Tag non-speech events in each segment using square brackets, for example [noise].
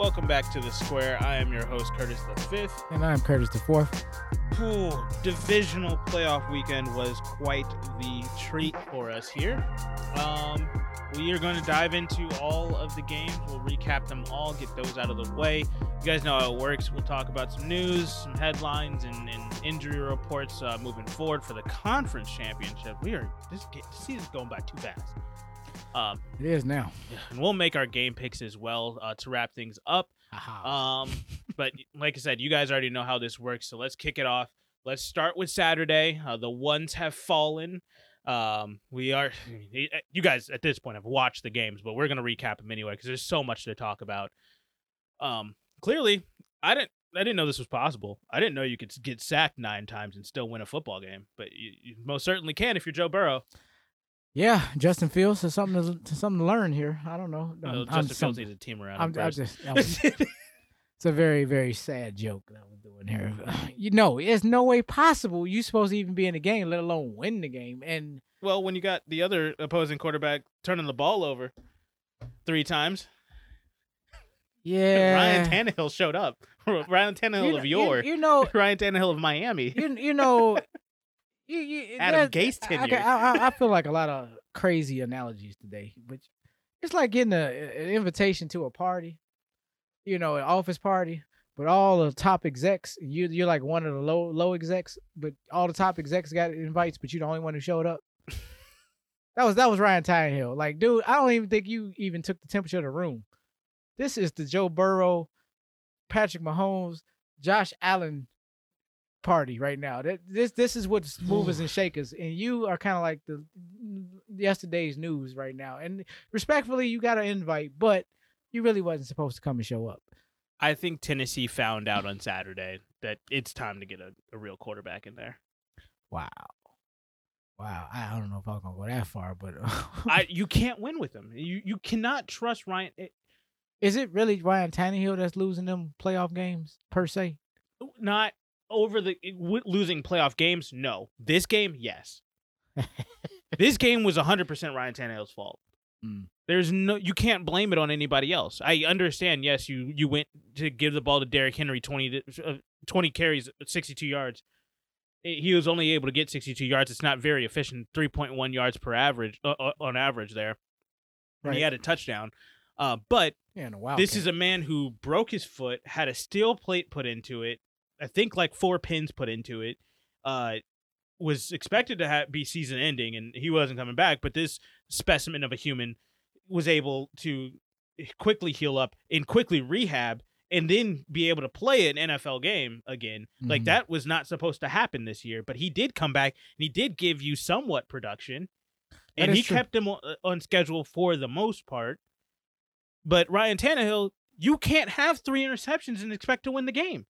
Welcome back to the square. I am your host, Curtis the Fifth. And I'm Curtis the Fourth. Ooh, divisional playoff weekend was quite the treat for us here. Um, we are going to dive into all of the games. We'll recap them all, get those out of the way. You guys know how it works. We'll talk about some news, some headlines, and, and injury reports uh, moving forward for the conference championship. We are this, this season's going by too fast. Um, it is now, and we'll make our game picks as well uh, to wrap things up. Um, but [laughs] like I said, you guys already know how this works, so let's kick it off. Let's start with Saturday. Uh, the ones have fallen. Um, we are, you guys at this point have watched the games, but we're gonna recap them anyway because there's so much to talk about. Um, clearly, I didn't, I didn't know this was possible. I didn't know you could get sacked nine times and still win a football game, but you, you most certainly can if you're Joe Burrow. Yeah, Justin Fields has something to, something to learn here. I don't know. Well, Justin Fields needs a team around. I'm, I'm just, [laughs] it's a very very sad joke that we're doing here. [sighs] You know, it's no way possible you're supposed to even be in the game, let alone win the game. And well, when you got the other opposing quarterback turning the ball over three times. [laughs] Yeah, Ryan Tannehill showed up. [laughs] Ryan Tannehill you know, of your, you, you know, Ryan Tannehill of Miami. You, you know, you, you, Adam Gase uh, tenure. I, I, I, feel like a lot of [laughs] crazy analogies today, but it's like getting a, an invitation to a party, you know, an office party, but all the top execs, you you're like one of the low low execs, but all the top execs got invites, but you're the only one who showed up. [laughs] that was that was Ryan Tannehill. Like, dude, I don't even think you even took the temperature of the room. This is the Joe Burrow, Patrick Mahomes, Josh Allen party right now. That this this is what's [sighs] movers and shakers, and you are kind of like the yesterday's news right now. And respectfully, you got an invite, but you really wasn't supposed to come and show up. I think Tennessee found out on Saturday that it's time to get a, a real quarterback in there. Wow. Wow, I don't know if I'm gonna go that far, but I [laughs] you can't win with him. You you cannot trust Ryan. It, Is it really Ryan Tannehill that's losing them playoff games per se? Not over the losing playoff games? No. This game, yes. [laughs] this game was 100% Ryan Tannehill's fault. Mm. There's no you can't blame it on anybody else. I understand. Yes, you you went to give the ball to Derrick Henry 20 uh, 20 carries, 62 yards. He was only able to get 62 yards. It's not very efficient. 3.1 yards per average uh, uh, on average there. Right. He had a touchdown. Uh, but yeah, this is a man who broke his foot, had a steel plate put into it, I think like four pins put into it. Uh, was expected to have, be season ending, and he wasn't coming back. But this specimen of a human was able to quickly heal up and quickly rehab, and then be able to play an NFL game again. Mm-hmm. Like that was not supposed to happen this year, but he did come back and he did give you somewhat production, and he true. kept him on schedule for the most part. But Ryan Tannehill, you can't have three interceptions and expect to win the game.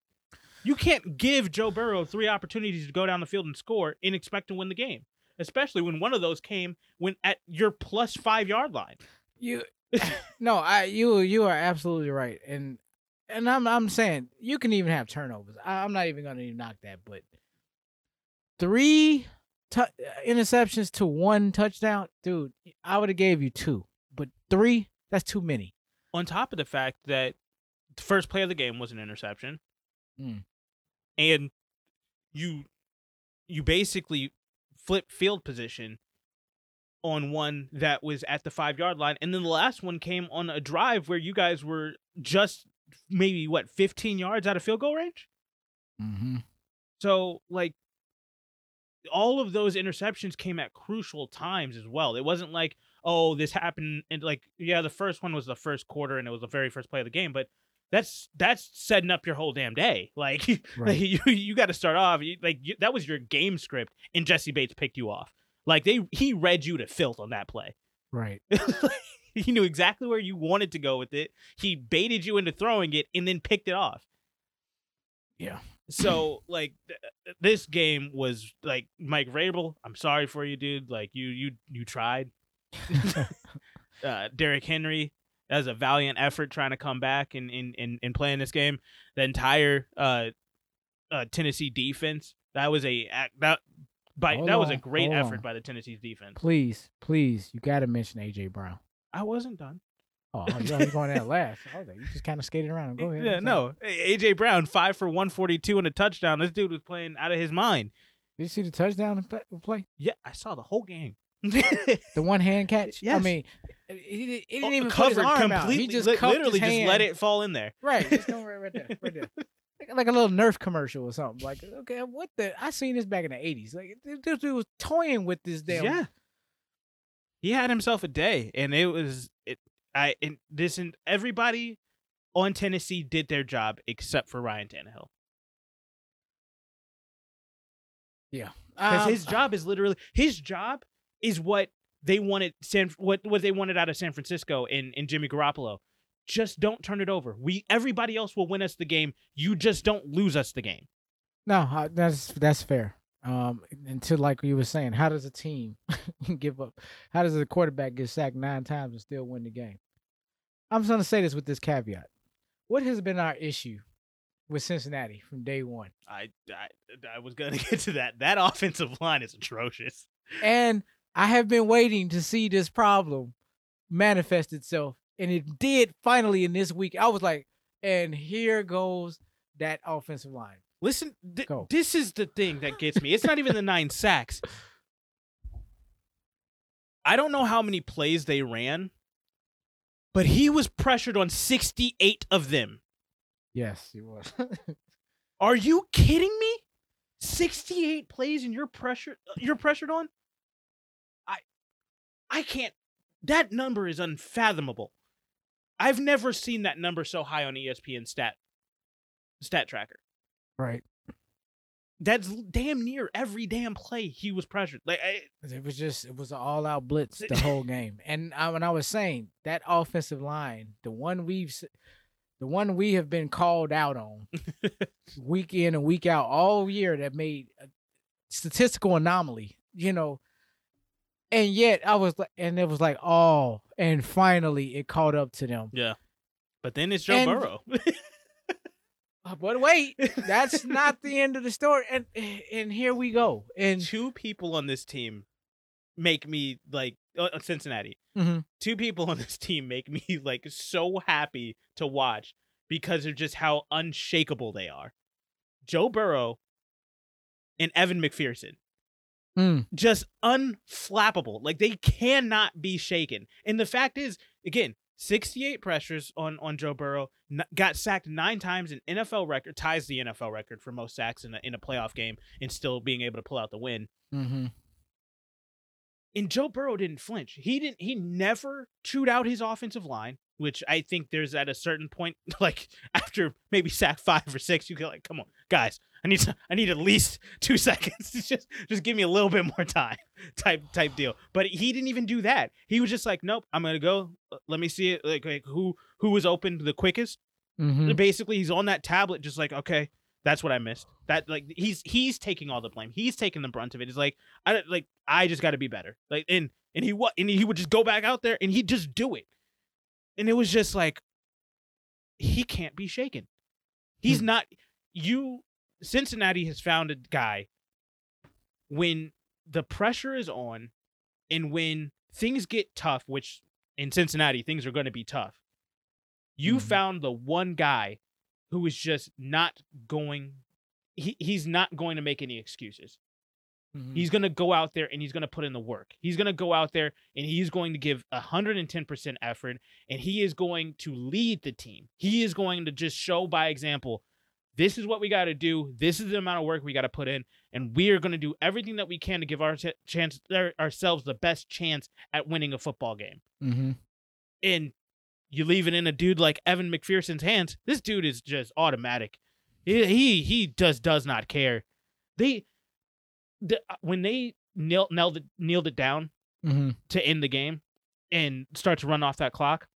You can't give Joe Burrow three opportunities to go down the field and score and expect to win the game, especially when one of those came when at your plus five yard line. You, [laughs] no, I you you are absolutely right, and and I'm I'm saying you can even have turnovers. I, am not even gonna knock that, but three t- interceptions to one touchdown, dude. I would have gave you two, but three that's too many. On top of the fact that the first play of the game was an interception. Mm and you you basically flip field position on one that was at the five yard line, and then the last one came on a drive where you guys were just maybe what fifteen yards out of field goal range. Mm-hmm. So like all of those interceptions came at crucial times as well. It wasn't like, oh, this happened and like yeah, the first one was the first quarter and it was the very first play of the game, but that's that's setting up your whole damn day. Like, [laughs] right. like you you got to start off like you, that was your game script, and Jessie Bates picked you off. Like they he read you to filth on that play. Right. [laughs] he knew exactly where you wanted to go with it. He baited you into throwing it and then picked it off. Yeah. So [clears throat] like th- this game was like Mike Vrabel. I'm sorry for you, dude. Like you you you tried. [laughs] uh, Derrick Henry that was a valiant effort trying to come back and and and, and play in this game. The entire uh, uh, Tennessee defense that was a that by hold that on, was a great effort on. by the Tennessee defense. Please, please, you got to mention AJ Brown. I wasn't done. Oh, you [laughs] was going that last. I like, you just kind of skated around. Go ahead. Yeah, no. AJ Brown, five for 142 and a touchdown. This dude was playing out of his mind. Did you see the touchdown play? Yeah, I saw the whole game. The one hand catch. I [laughs] mean, he, didn't- he didn't Oh, even covered arm out. completely. He just li- literally just let it fall in there. Right, [laughs] just go right, right there, right there. Like, like a little Nerf commercial or something. Like, okay, what the? I seen this back in the eighties. Like, this this dude was toying with this damn. Yeah. He had himself a day, and it was it. I and this and everybody on Tennessee did their job except for Ryan Tannehill Yeah, because Um, his job is literally his job is what they wanted San what what they wanted out of San Francisco in in Jimmy Garoppolo. Just don't turn it over. We everybody else will win us the game. You just don't lose us the game. No, that's that's fair. Um, until like you were saying, how does a team [laughs] give up? How does a quarterback get sacked nine times and still win the game? I'm just gonna say this with this caveat: What has been our issue with Cincinnati from day one? I I, I was gonna [laughs] get to that. That [laughs] offensive line is atrocious. And I have been waiting to see this problem manifest itself, and it did finally in this week. I was like, and here goes that offensive line. Listen, th- this is the thing that gets me. It's not even the nine sacks. I don't know how many plays they ran, but he was pressured on 68 of them. Yes, he was. [laughs] Are you kidding me? 68 plays and you're pressured uh, you're pressured on? I can't that number is unfathomable. I've never seen that number so high on ESPN stat stat tracker. right. That's damn near every damn play he was pressured. Like I, It was just it was an all out blitz the [laughs] whole game. And I, when I was saying that offensive line, the one we've the one we have been called out on [laughs] week in and week out all year that made a statistical anomaly, you know. And yet I was like and it was like, oh, and finally it caught up to them. Yeah, but then it's Joe And- Burrow. [laughs] Uh, But wait, that's not [laughs] the end of the story. And and here we go. And Two people on this team make me like uh, uh, Cincinnati. Mhm. Two people on this team make me [laughs] like so happy to watch because of just how unshakable they are. Joe Burrow and Evan McPherson. Mm. just unflappable. Like they cannot be shaken. And the fact is, again, 68 pressures on on Joe Burrow, n- got sacked nine times, an NFL record ties the NFL record for most sacks in a, in a playoff game, and still being able to pull out the win. hmm And Joe Burrow didn't flinch. He didn't. He never chewed out his offensive line, which I think there's at a certain point, [laughs] like after maybe sack five or six, you get like, come on, guys, I need to, I need at least two [laughs] seconds. just just give me a little bit more time, type type deal. But he didn't even do that. He was just like, nope, I'm gonna go. Let me see it. Like, like who who was open the quickest. hmm Basically, he's on that tablet, just like, okay, that's what I missed. That like he's he's taking all the blame. He's taking the brunt of it. It's like I like I just got to be better. Like and and he what and he would just go back out there and he'd just do it. And it was just like he can't be shaken. He's Hmm. not you Cincinnati has found a guy when the pressure is on and when things get tough, which in Cincinnati things are going to be tough. You Mhm. found the one guy who is just not going he, he's not going to make any excuses. Mm-hmm. He's going to go out there and he's going to put in the work. He's going to go out there and he's going to give 110% effort and he is going to lead the team. He is going to just show by example this is what we got to do. This is the amount of work we got to put in and we are going to do everything that we can to give our ch- chance our- ourselves the best chance at winning a football game. hmm And you leave it in a dude like Evan McPherson's hands. This dude is just automatic. He he, he just does not care. They the, uh, when they kneel, knelt it, kneeled it down hmm to end the game and start to run off that clock.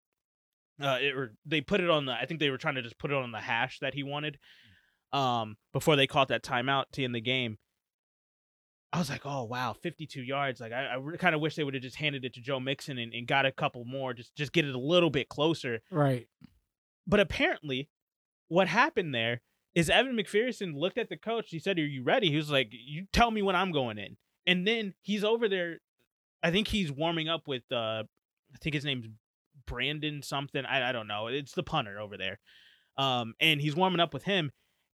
Uh, it, or they put it on the. I think they were trying to just put it on the hash that he wanted. Um, before they caught that timeout to end the game. I was like, oh wow, 52 yards. Like I, I kind of wish they would have just handed it to Joe Mixon and, and got a couple more, just just get it a little bit closer. Right. But apparently, what happened there is Evan McPherson looked at the coach. He said, "Are you ready?" He was like, "You tell me when I'm going in." And then he's over there. I think he's warming up with. uh I think his name's Brandon something. I, I don't know. It's the punter over there. Um, and he's warming up with him,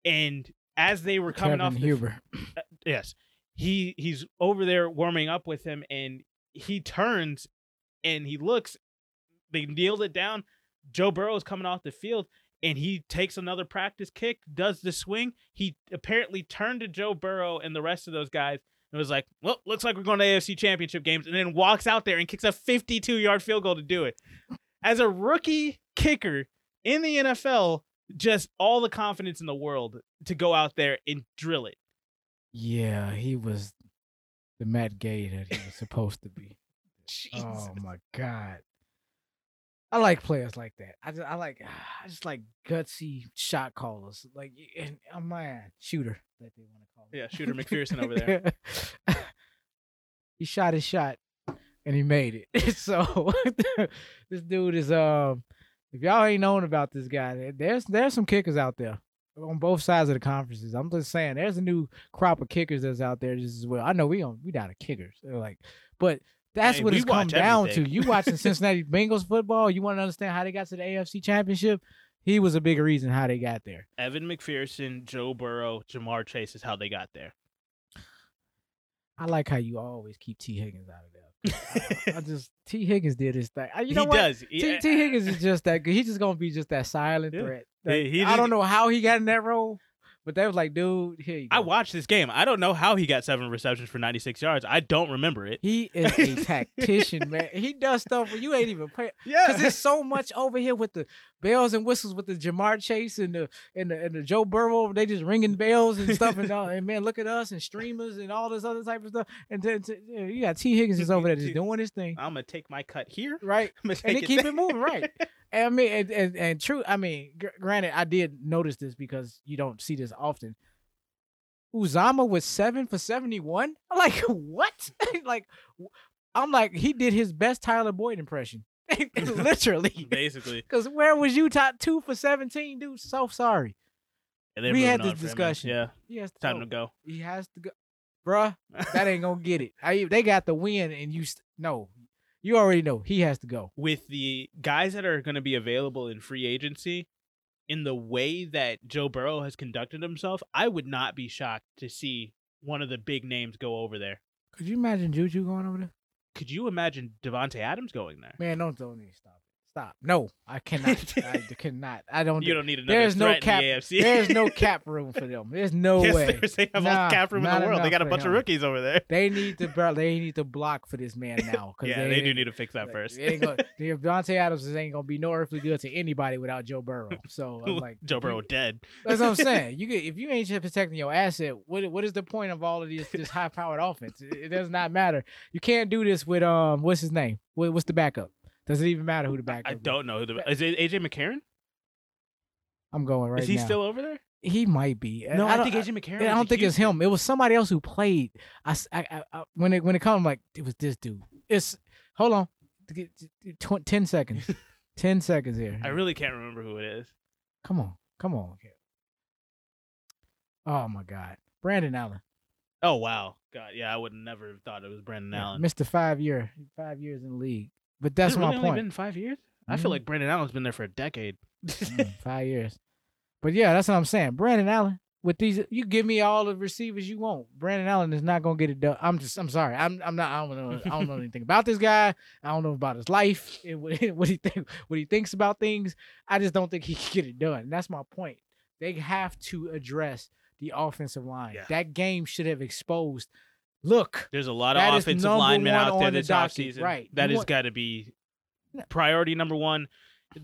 and as they were coming Kevin off, the, Huber. Uh, yes, he he's over there warming up with him, and he turns and he looks. They kneeled it down. Joe Burrow is coming off the field, and he takes another practice kick, does the swing. He apparently turned to Joe Burrow and the rest of those guys and was like, "Well, looks like we're going to AFC Championship games," and then walks out there and kicks a 52-yard field goal to do it. As a rookie kicker in the NFL, just all the confidence in the world to go out there and drill it. Yeah, he was the Matt Gay that he was supposed to be. [laughs] Jesus. Oh my god. I like players like that. I just, I like [sighs] I just like gutsy shot callers. Like and oh man, shooter that they want to call. Yeah, shooter McPherson over there. [laughs] he shot his shot and he made it. [laughs] so this dude is um if y'all ain't known about this guy, there's there's some kickers out there on both sides of the conferences. I'm just saying there's a new crop of kickers that's out there just as well. I know we on we down to kickers. They're like but that's Hey, what it's come down everything. to. You watching [laughs] Cincinnati Bengals football, you want to understand how they got to the AFC championship? He was a big reason how they got there. Evan McPherson, Joe Burrow, Ja'Marr Chase is how they got there. I like how you always keep Tee Higgins out of there. [laughs] I just Tee Higgins did his thing. You know he what? does. T. Yeah, Tee Higgins is just that good. He's just gonna be just that silent Yeah. threat. That- he I don't know how he got in that role, but they was like, dude, here you go. I watched this game. I don't know how he got seven receptions for 96 yards. I don't remember it. he [laughs] is a tactician, man. He does stuff where you ain't even pay. Yeah. Cause there's so much over here with the bells and whistles with the Ja'Marr Chase and the and the, and the Joe Burrow. They just ringing bells and stuff and all. And man, look at us and streamers and all this other type of stuff. And then to, you, got Tee Higgins is over there just doing his thing, I'm gonna take my cut here. right? [laughs] And they keep there. it moving, right? [laughs] And I mean, and, and, and true. I mean, gr- granted, I did notice this because you don't see this often. Uzomah was seven for seventy-one. [laughs] Like, what? like, I'm like, he did his best Tyler Boyd impression, [laughs] literally. Basically, Because where was you top two for seventeen, dude? So sorry. We had this on from him. discussion. Yeah, He has to time go. to go. He has to go, bruh. That ain't gonna get it. I, they got the win, and you st- no, you already know he has to go. With the guys that are going to be available in free agency, in the way that Joe Burrow has conducted himself, I would not be shocked to see one of the big names go over there. Could you imagine Juju going over there? Could you imagine Davante Adams going there? Man, don't need to stop. Stop. No, I cannot. I [laughs] cannot. I don't. You don't need another There's no cap- the AFC. There's no [laughs] cap room for them. There's no yes, way. They have all Nah, the cap room in the world. They got a bunch him. of rookies over there. They need to. [laughs] bro, They need to block for this man now. Yeah, they do need to fix that like, first. gonna, if Davante Adams ain't gonna be no earthly good to anybody without Joe Burrow. So I'm like, Joe Burrow dead. That's what I'm saying. You get if you ain't just protecting your asset, what what is the point of all of this this high powered offense? It, it does not matter. You can't do this with um what's his name? What, what's the backup? Does it even matter who the backup? I is? don't know. Who the, is it AJ McCarron? I'm going right is he now. still over there? He might be. No, I, don't- think AJ McCarron. I was don't think it's him. It was somebody else who played. I when it when it comes, I'm like it was this dude. It's hold on, ten seconds, [laughs] ten seconds here. I really can't remember who it is. come on, come on. Oh my God, Brandon Allen, Oh wow, God, yeah, I would never have thought it was Brandon Yeah, Allen. Mr. Five Year, five years in the league. But that's my really only point. Been five years. I feel like Brandon Allen's been there for a decade. Mm, [laughs] five years. But yeah, that's what I'm saying. Brandon Allen, with these, you give me all the receivers you want. Brandon Allen is not gonna get it done. I'm just, I'm sorry. I'm, I'm not. I don't know. I don't know [laughs] anything about this guy. I don't know about his life and what, [laughs] what he think, what he thinks about things. I just don't think he can get it done. And that's my point. They have to address the offensive line. Yeah. That game should have exposed. Look, There's a lot of offensive linemen out there on the this offseason. right. That You has want- got to be priority number one.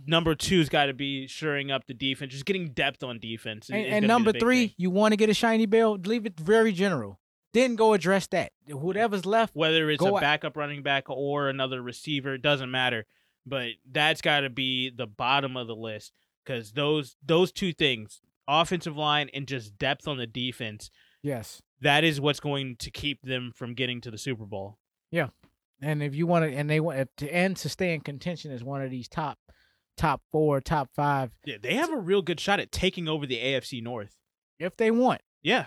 Number two's got to be shoring up the defense, just getting depth on defense. And, and number three, thing. you want to get a shiny bell, leave it very general. Then go address that. Whatever's left, whether it's a out- backup running back or another receiver, it doesn't matter. But that's got to be the bottom of the list because those those two things, offensive line and just depth on the defense, yes. That is what's going to keep them from getting to the Super Bowl. Yeah, and if you want to, and they want uh, to and to stay in contention as one of these top, top four, top five, Yeah, they have a real good shot at taking over the AFC North. if they want. Yeah,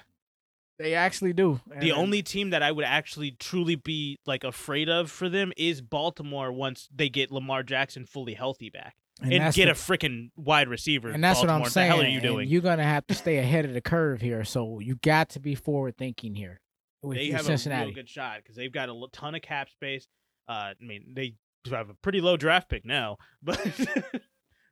They actually do. The only team that I would actually truly be like afraid of for them is Baltimore once they get Lamar Jackson fully healthy back and, that's get the- a freaking wide receiver. and that's Baltimore. what I'm saying. What The hell are you and doing? You're gonna have to stay ahead of the curve here. So you got to be forward thinking here with, they have Cincinnati. a real good shot because they've got a ton of cap space. Uh, I mean, they have a pretty low draft pick now, [laughs] but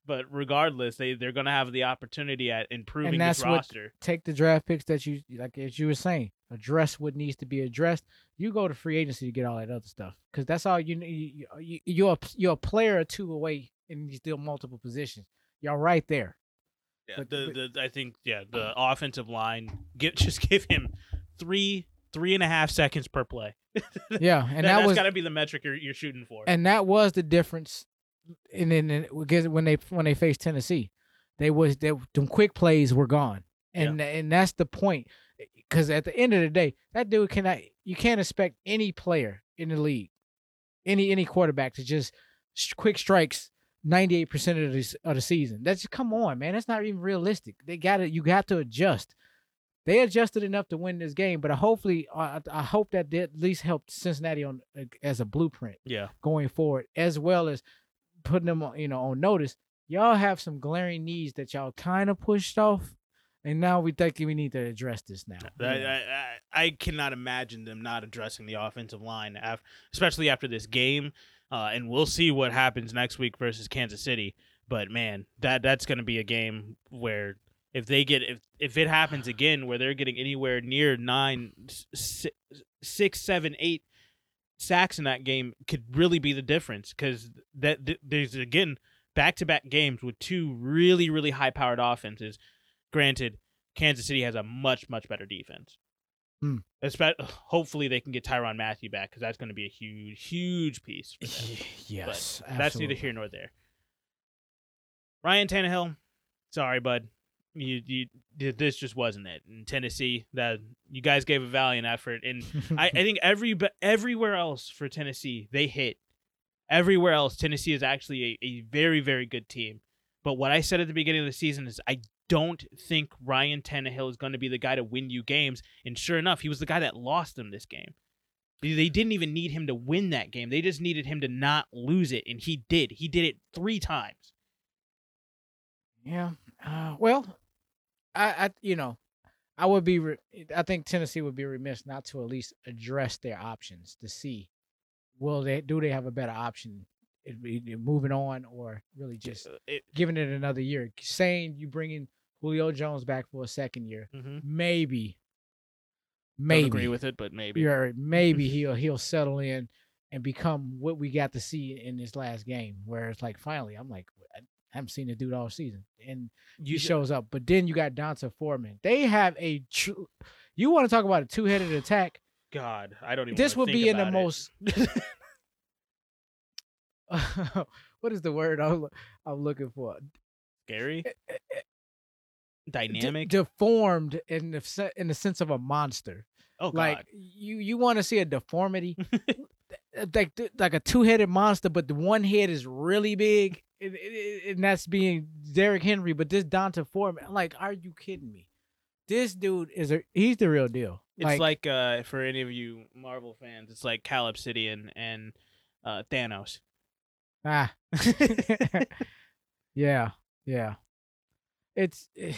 but regardless, they they're gonna have the opportunity at improving that's this what- roster. Take the draft picks that you like, as you were saying, address what needs to be addressed. You go to free agency to get all that other stuff because that's all you need. You, you, you're a, you're a player or two away in these still multiple positions. Y'all right there. Yeah, but- the, the I think yeah uh-huh. the offensive line give [laughs] just give him three three and a half seconds per play. [laughs] Yeah, and That, that was got to be the metric you're, you're shooting for. and that was the difference. And then because when they when they faced Tennessee, they was they them quick plays were gone, and and that's the point. Because at the end of the day, that dude cannot you can't expect any player in the league, any any quarterback to just sh- quick strikes ninety eight percent of the of the season. That's come on, man. That's not even realistic. They got to you got to adjust. They adjusted enough to win this game, but hopefully, I, I hope that at least helped Cincinnati on uh, as a blueprint yeah, going forward, as well as putting them, on, you know, on notice. Y'all have some glaring needs that y'all kind of pushed off, and now we think we need to address this now. I, I, I, cannot imagine them not addressing the offensive line, af- especially after this game. Uh, and we'll see what happens next week versus Kansas City. But man, that that's going to be a game where if they get if if it happens again where they're getting anywhere near nine, s- six, seven, eight sacks in that game, could really be the difference because that th- there's again back to back games with two really really high powered offenses. Granted, Kansas City has a much much better defense. Hmm. Espe- hopefully they can get Tyrann Mathieu back because that's going to be a huge huge piece. Yes, That's neither here nor there. Ryan Tannehill, sorry, bud. You, you, this just wasn't it. In Tennessee, that you guys gave a valiant effort, and [laughs] I, I think every everywhere else for Tennessee they hit. Everywhere else, Tennessee is actually a, a very very good team. But what I said at the beginning of the season is I don't think Ryan Tannehill is going to be the guy to win you games. And sure enough, he was the guy that lost them this game. They- didn't even need him to win that game. They just needed him to not lose it, and he did. He did it three times. Yeah. Uh, well, I, I, you know, I would be. Re- I think Tennessee would be remiss not to at least address their options to see, will they do they have a better option, moving on or really just it- giving it another year. Saying you bringing Julio Jones back for a second year, mhm. maybe, Don't maybe agree with it, but maybe. you're maybe [laughs] he'll he'll settle in and become what we got to see in this last game, where it's like finally I'm like I haven't seen the dude all season, and You s- shows up. But then you got D'Onta Foreman. They have a true. You want to talk about a two headed attack? God, I don't even. This would be in the it. most. [laughs] [laughs] [laughs] what is the word I'm, I'm looking for? scary, eh, eh, eh, De- dynamic. deformed in the se- in the sense of a monster. oh God, like you you want to see a deformity [laughs] like like a two-headed monster but the one head is really big and, and- that's being Derrick Henry but this D'Onta Foreman like are you kidding me this dude is a he's the real deal it's like, uh, for any of you Marvel fans, it's like Cull Obsidian and uh, Thanos. Ah [laughs] yeah yeah it's eh,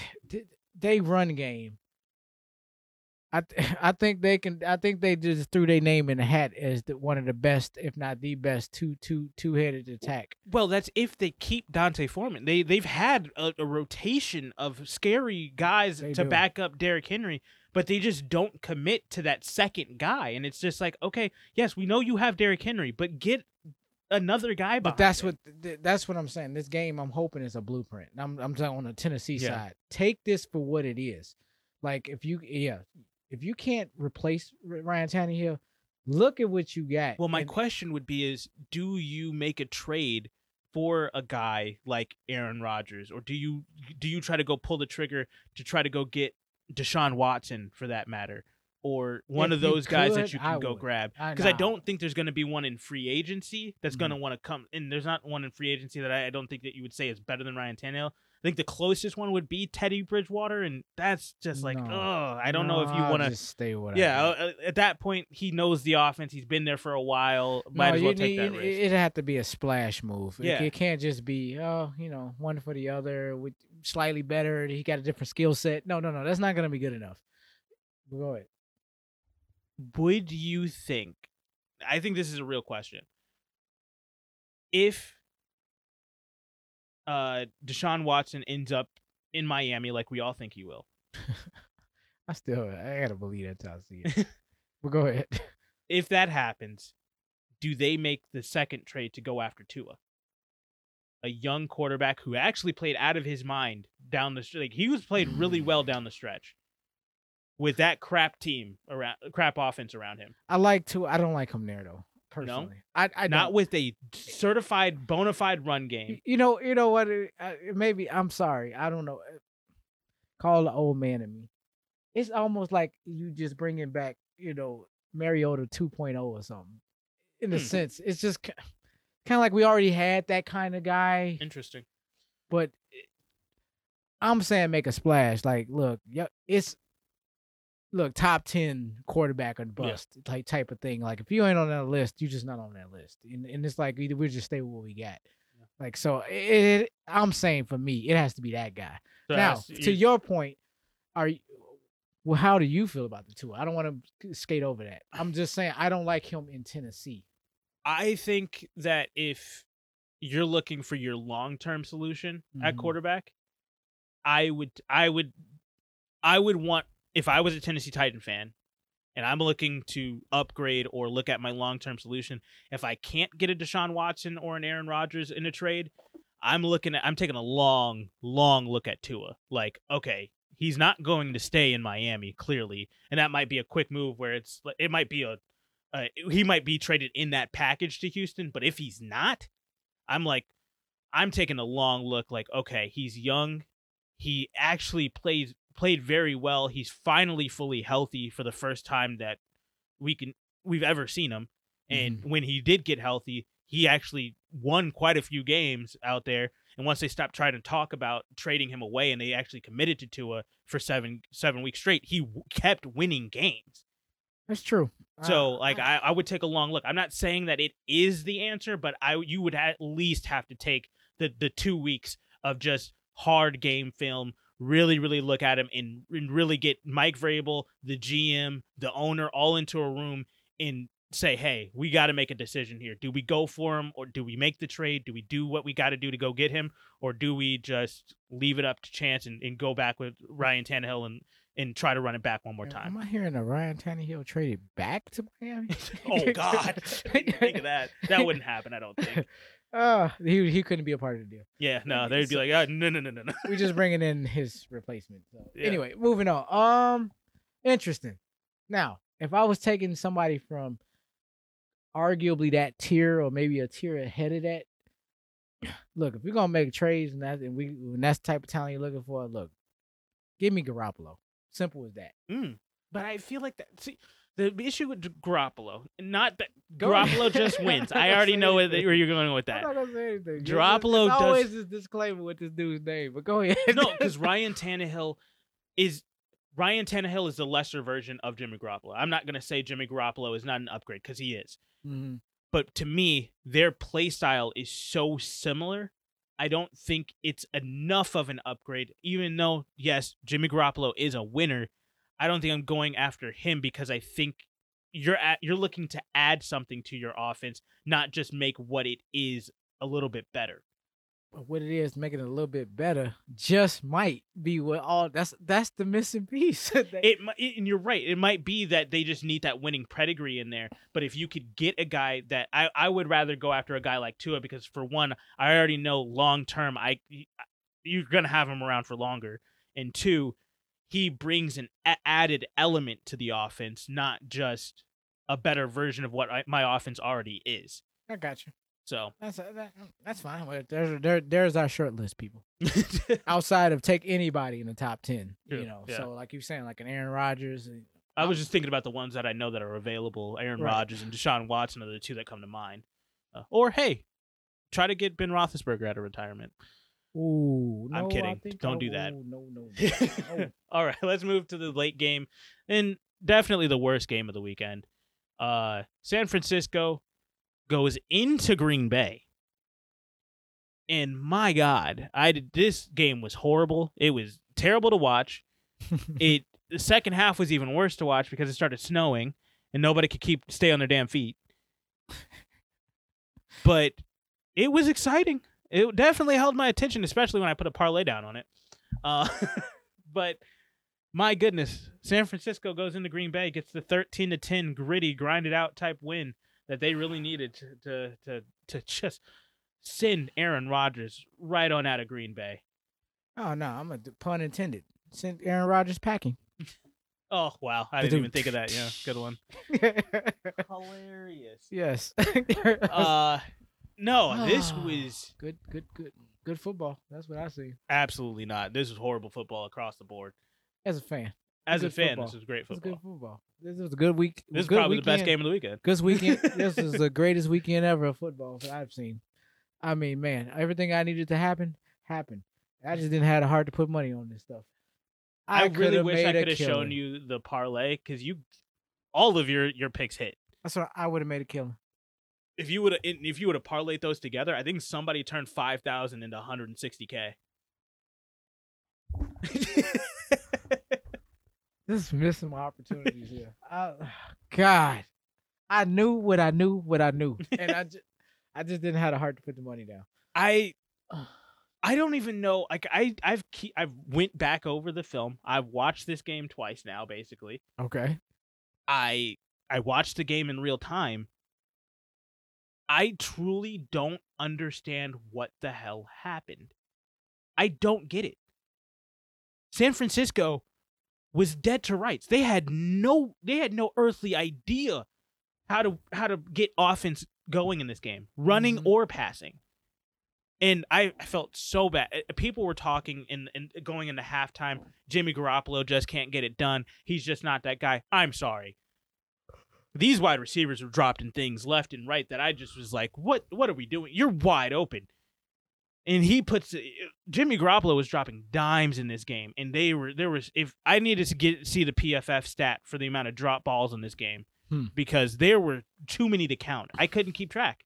they run game I th- [laughs] I think they can. I think they just threw their name in the hat as the, one of the best, if not the best, two two two headed attack. Well, that's if they keep D'Onta Foreman. They they've had a, a rotation of scary guys They to do. back up Derrick Henry, but they just don't commit to that second guy. And it's just like, okay, yes, we know you have Derrick Henry, but get another guy. But that's him. what th- that's what I'm saying. This game, I'm hoping is a blueprint. I'm I'm talking on the Tennessee Yeah. side. Take this for what it is. Like if you yeah, if you can't replace Ryan Tannehill, look at what you got. Well, my And- question would be: Is do you make a trade for a guy like Aaron Rodgers, or do you do you try to go pull the trigger to try to go get Deshaun Watson for that matter, or one If of those guys that could, you I can go would. grab? Because I nah. don't think there's going to be one in free agency that's going to want to come. And there's not one in free agency that I, I don't think that you would say is better than Ryan Tannehill. I think the closest one would be Teddy Bridgewater, and that's just like, No. oh, I don't know if you want to. stay with. Yeah, got. uh, at that point, he knows the offense. He's been there for a while. Might no, as well you take that risk. it, it had to be a splash move. It- Yeah. It, can't just be, oh, you know, one for the other with slightly better. He got a different skill set. No, no, no. That's not gonna be good enough. Go ahead. Would you think I think this is a real question. If uh Deshaun Watson ends up in Miami like we all think he will, [laughs] I still, I gotta believe that till I see it. but go ahead. [laughs] if that happens, do they make the second trade to go after Tua? A young quarterback who actually played out of his mind down the stretch. Like he was played really well down the stretch with that crap team around crap offense around him. I like to. I don't like him there though. Personally, I, I Not don't. with a certified bona fide run game. You know, you know what? it- uh, Maybe I'm sorry. I don't know. Call the old man in me. It's almost like you just bringing back, you know, Mariota 2.0 or something. In a Hmm. sense, it's just kind of like we already had that kind of guy, Interesting. but I'm saying make a splash. Like, look, yeah, it's look top ten quarterback or bust type type of thing. Like, if you ain't on that list, you're just not on that list, and and it's like we we just stay with what we got. Yeah. Like, so it, I'm saying for me, it has to be that guy. So now, to you- your point, are you? Well, how do you feel about the two? I don't want to skate over that. I'm just saying I don't like him in Tennessee. I think that if you're looking for your long term solution at Mhm. quarterback, I would I would I would want if I was a Tennessee Titan fan and I'm looking to upgrade or look at my long term solution, if I can't get a Deshaun Watson or an Aaron Rodgers in a trade, I'm looking at I'm taking a long, long look at Tua. Like, okay, he's not going to stay in Miami, clearly. And that might be a quick move where it's it might be a uh, he might be traded in that package to Houston, but if he's not, I'm like, I'm taking a long look. Like, okay, he's young. He actually plays played very well. He's finally fully healthy for the first time that we can we've ever seen him. And when he did get healthy, he actually won quite a few games out there. And once they stopped trying to talk about trading him away, and they actually committed to Tua for seven seven weeks straight, he w- kept winning games. That's true. So Uh, like I, I would take a long look. I'm not saying that it is the answer, but I you would at least have to take the the two weeks of just hard game film, really really look at him and, and really get Mike Vrabel, the GM, the owner all into a room and say, hey, we got to make a decision here. Do we go for him or do we make the trade? Do we do what we got to do to go get him, or do we just leave it up to chance and, and go back with Ryan Tannehill and and try to run it back one more time? Am I hearing that Ryan Tannehill traded back to Miami? [laughs] Oh God! [laughs] Think of that. That wouldn't happen. I don't think. [laughs] Uh, he he couldn't be a part of the deal. Yeah, no, they'd be like, oh, no, no, no, no, no. We're just [laughs] bringing in his replacement. So Yeah. anyway, moving on. Um, interesting. Now, if I was taking somebody from arguably that tier or maybe a tier ahead of that, [clears throat] look, if we're gonna make trades and that and we and that's the type of talent you're looking for, look, give me Garoppolo. Simple as that. Mm. But I feel like that. See, the issue with Garoppolo, not that Go [laughs] Garoppolo just wins. I'm I already know where, where you're going with I'm that. not gonna say anything. Garoppolo does- always this disclaimer with this dude's name, but go ahead. no, because [laughs] Ryan Tannehill is Ryan Tannehill is the lesser version of Jimmy Garoppolo. I'm not gonna say Jimmy Garoppolo is not an upgrade because he is. Mhm. but to me, their play style is so similar. I don't think it's enough of an upgrade, even though, yes, Jimmy Garoppolo is a winner. I don't think I'm going after him because I think you're at you're looking to add something to your offense, not just make what it is a little bit better. But what it is, making it a little bit better, just might be what all that's that's the missing [laughs] piece. [laughs] It, and you're right. It might be that they just need that winning pedigree in there. But if you could get a guy that I, I would rather go after a guy like Tua because for one, I already know long term I you're gonna have him around for longer, and two, he brings an a- added element to the offense, not just a better version of what I, my offense already is. I got you. So That's that, that's fine. There's there, there's our short list, people. [laughs] Outside of take anybody in the top ten, True, you know. yeah. So like you're saying, like an Aaron Rodgers. and- I was just thinking about the ones that I know that are available. Aaron Right. Rodgers and Deshaun Watson are the two that come to mind. Uh, or hey, try to get Ben Roethlisberger out of retirement. Ooh, no, I'm kidding. Don't I- do that. ooh, No, no, no. no. [laughs] All right, let's move to the late game, and definitely the worst game of the weekend. Uh, San Francisco goes into Green Bay, and my God, I did, this game was horrible. It was terrible to watch. [laughs] It the second half was even worse to watch because it started snowing, and nobody could keep stay on their damn feet. [laughs] But it was exciting. It definitely held my attention, especially when I put a parlay down on it. Uh, [laughs] but my goodness, San Francisco goes into Green Bay, gets the 13 to 10 gritty, grinded out type win that they really needed to to to, to just send Aaron Rodgers right on out of Green Bay. oh no, I'm a pun intended. Send Aaron Rodgers packing. [laughs] Oh wow, I didn't even think of that. Yeah, good one. [laughs] Hilarious. yes. Uh, no, this [sighs] was good, good, good, good football. That's what I see absolutely not. This was horrible football across the board. as a fan. As a fan, football. this was great football. good football. This was a good week. This is probably the best game of the weekend. Good weekend. [laughs] this is the greatest weekend ever of football that I've seen. I mean, man, everything I needed to happen happened. I just didn't have the heart to put money on this stuff. I, really wish I could have shown you the parlay because you, all of your your picks hit. That's what I would have made a killing. If you would have if you would have parlayed those together, I think somebody turned five thousand into 160k. [laughs] This is missing my opportunities here. [laughs] Uh, I, God, I knew what I knew, what I knew, [laughs] and I just, I just didn't have the heart to put the money down. I I don't even know. Like I I've ke- I've went back over the film. I've watched this game twice now. Basically, Okay. I I watched the game in real time. I truly don't understand what the hell happened. I don't get it. San Francisco was dead to rights. They had no they had no earthly idea how to how to get offense going in this game, running Mhm. or passing. And I, I felt so bad. Uh, People were talking and and going into halftime. Jimmy Garoppolo just can't get it done. He's just not that guy. I'm sorry. These wide receivers were dropping things left and right that I just was like, what What are we doing? You're wide open. And he puts Jimmy Garoppolo was dropping dimes in this game, and they were there was if I needed to get see the PFF stat for the amount of drop balls in this game Hmm. because there were too many to count. I couldn't keep track.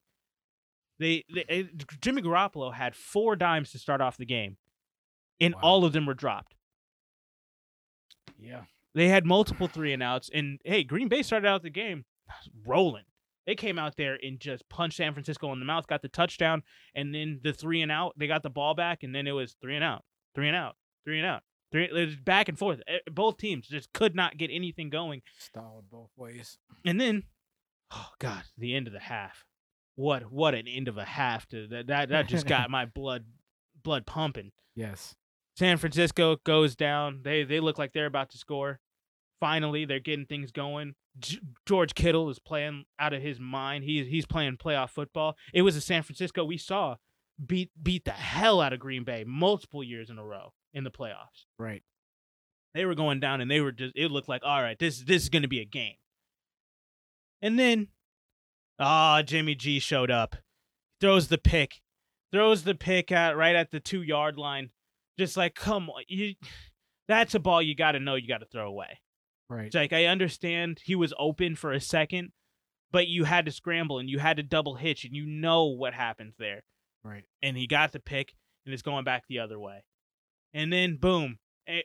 They, they eh, Jimmy Garoppolo had four dimes to start off the game, and Wow. all of them were dropped. Yeah. They had multiple three and outs, and hey, Green Bay started out the game rolling. They came out there and just punched San Francisco in the mouth, got the touchdown, and then the three and out. They got the ball back, and then it was three and out, three and out, three and out, three. It was back and forth. Both teams just could not get anything going. Stalled both ways. And then, oh god, the end of the half. What what an end of a half to that that, that just got [laughs] my blood blood pumping. Yes. San Francisco goes down. They they look like they're about to score. Finally, they're getting things going. G- George Kittle is playing out of his mind. He's he's playing playoff football. It was a San Francisco we saw beat beat the hell out of Green Bay multiple years in a row in the playoffs. Right. They were going down and they were just it looked like all right, this this is going to be a game. And then ah, Jimmy G showed up. Throws the pick. Throws the pick at right at the 2-yard line. Just like, "Come on, you [sighs] that's a ball you got to know you got to throw away." Right. It's like I understand he was open for a second, but you had to scramble and you had to double hitch and you know what happens there. Right. And he got the pick and it's going back the other way. And then boom,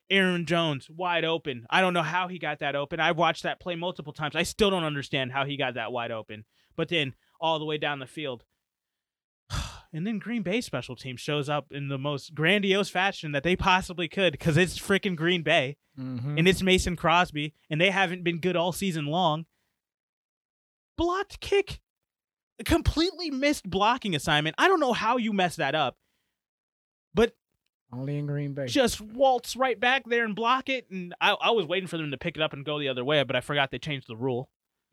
Aaron Jones wide open. I don't know how he got that open. I've watched that play multiple times. I still don't understand how he got that wide open. But then all the way down the field. And then Green Bay special team shows up in the most grandiose fashion that they possibly could because it's freaking Green Bay Mm-hmm. and it's Mason Crosby, and they haven't been good all season long. Blocked kick, a completely missed blocking assignment. I don't know how you messed that up, but Only in Green Bay. just waltz right back there and block it. And I, I was waiting for them to pick it up and go the other way, but I forgot they changed the rule. [laughs]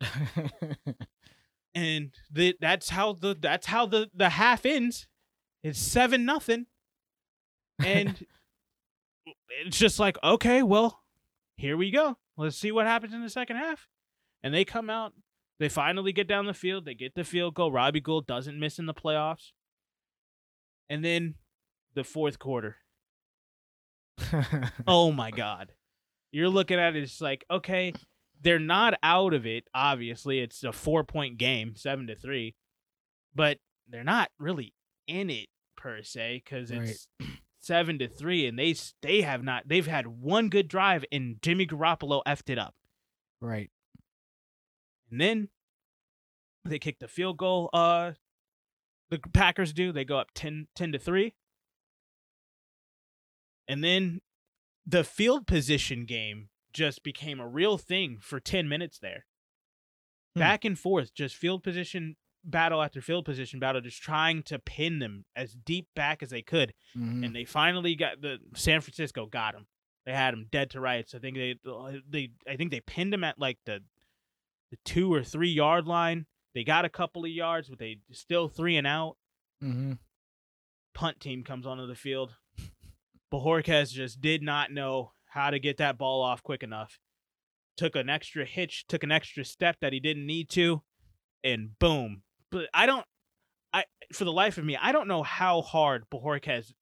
And the, that's how the that's how the the half ends. It's seven nothing, and [laughs] it's just like okay, well, here we go. Let's see what happens in the second half. And they come out. They finally get down the field. They get the field goal. Robbie Gould doesn't miss in the playoffs. And then the fourth quarter. [laughs] Oh my god. You're looking at it it's like, okay, they're not out of it, obviously. It's a 4-point game, 7 to 3. But they're not really in it per se Right. it's 7 to 3 and they they have not they've had one good drive and Jimmy Garoppolo effed it up. right. And then they kick the field goal. Uh, the Packers do. They go up 10, 10 to three. And then the field position game just became a real thing for ten minutes there. Hmm. Back and forth, just field position battle after field position battle, just trying to pin them as deep back as they could Mhm. and they finally got the San Francisco got him. They had him dead to rights. I think they they I think they pinned him at like the the two or three yard line. They got a couple of yards, but they still three and out. Mhm. Punt team comes onto the field. Bojorquez just did not know how to get that ball off quick enough. Took an extra hitch, took an extra step that he didn't need to, and boom. But I don't I for the life of me, I don't know how hard Bojorquez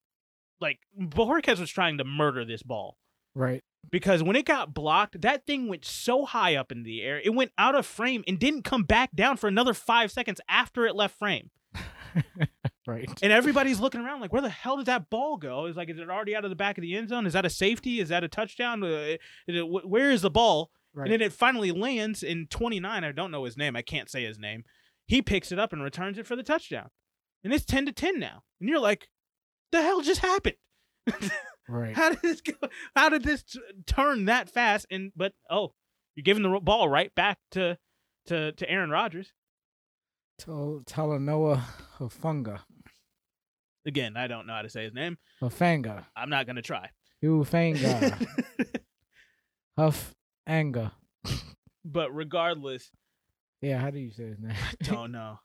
like Bojorquez was trying to murder this ball Right. because when it got blocked, that thing went so high up in the air, it went out of frame and didn't come back down for another five seconds after it left frame. [laughs] Right. And everybody's looking around like, where the hell did that ball go? It's like, is it already out of the back of the end zone? Is that a safety? Is that a touchdown? Uh, is it- where is the ball? Right. And then it finally lands in 29. I don't know his name. I can't say his name. He picks it up and returns it for the touchdown. And it's 10 to 10 now. And you're like, the hell just happened? right. [laughs] How did this go? How did this t- turn that fast? And but oh, you're giving the ball right back to to to Aaron Rodgers Tol- Talanoa Hufanga. again. I don't know how to say his name. Hufanga. I'm not gonna try. Hufanga. [laughs] Hufanga. but regardless, Yeah, how do you say his name? I [laughs] don't know.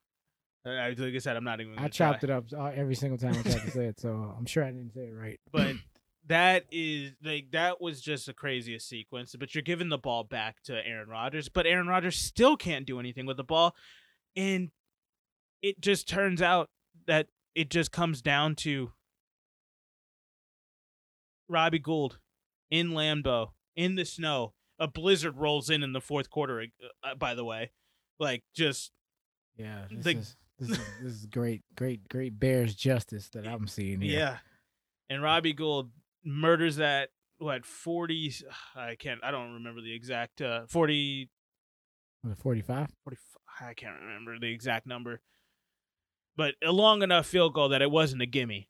I, like I said, I'm not even. I chopped it up uh, every single time I tried to say it, so I'm sure I didn't say it right. [laughs] But that is like that was just the craziest sequence. But you're giving the ball back to Aaron Rodgers, but Aaron Rodgers still can't do anything with the ball, and it just turns out that it just comes down to Robbie Gould in Lambeau in the snow. A blizzard rolls in in the fourth quarter. Uh, by the way, like just Yeah, this The- is this is this is great, great, great Bears justice that I'm seeing here. Yeah. And Robbie Gould murders that what 40 [sighs] I can't I don't remember the exact uh 40 Was it 45? 40 I can't remember the exact number. But a long enough field goal that it wasn't a gimme.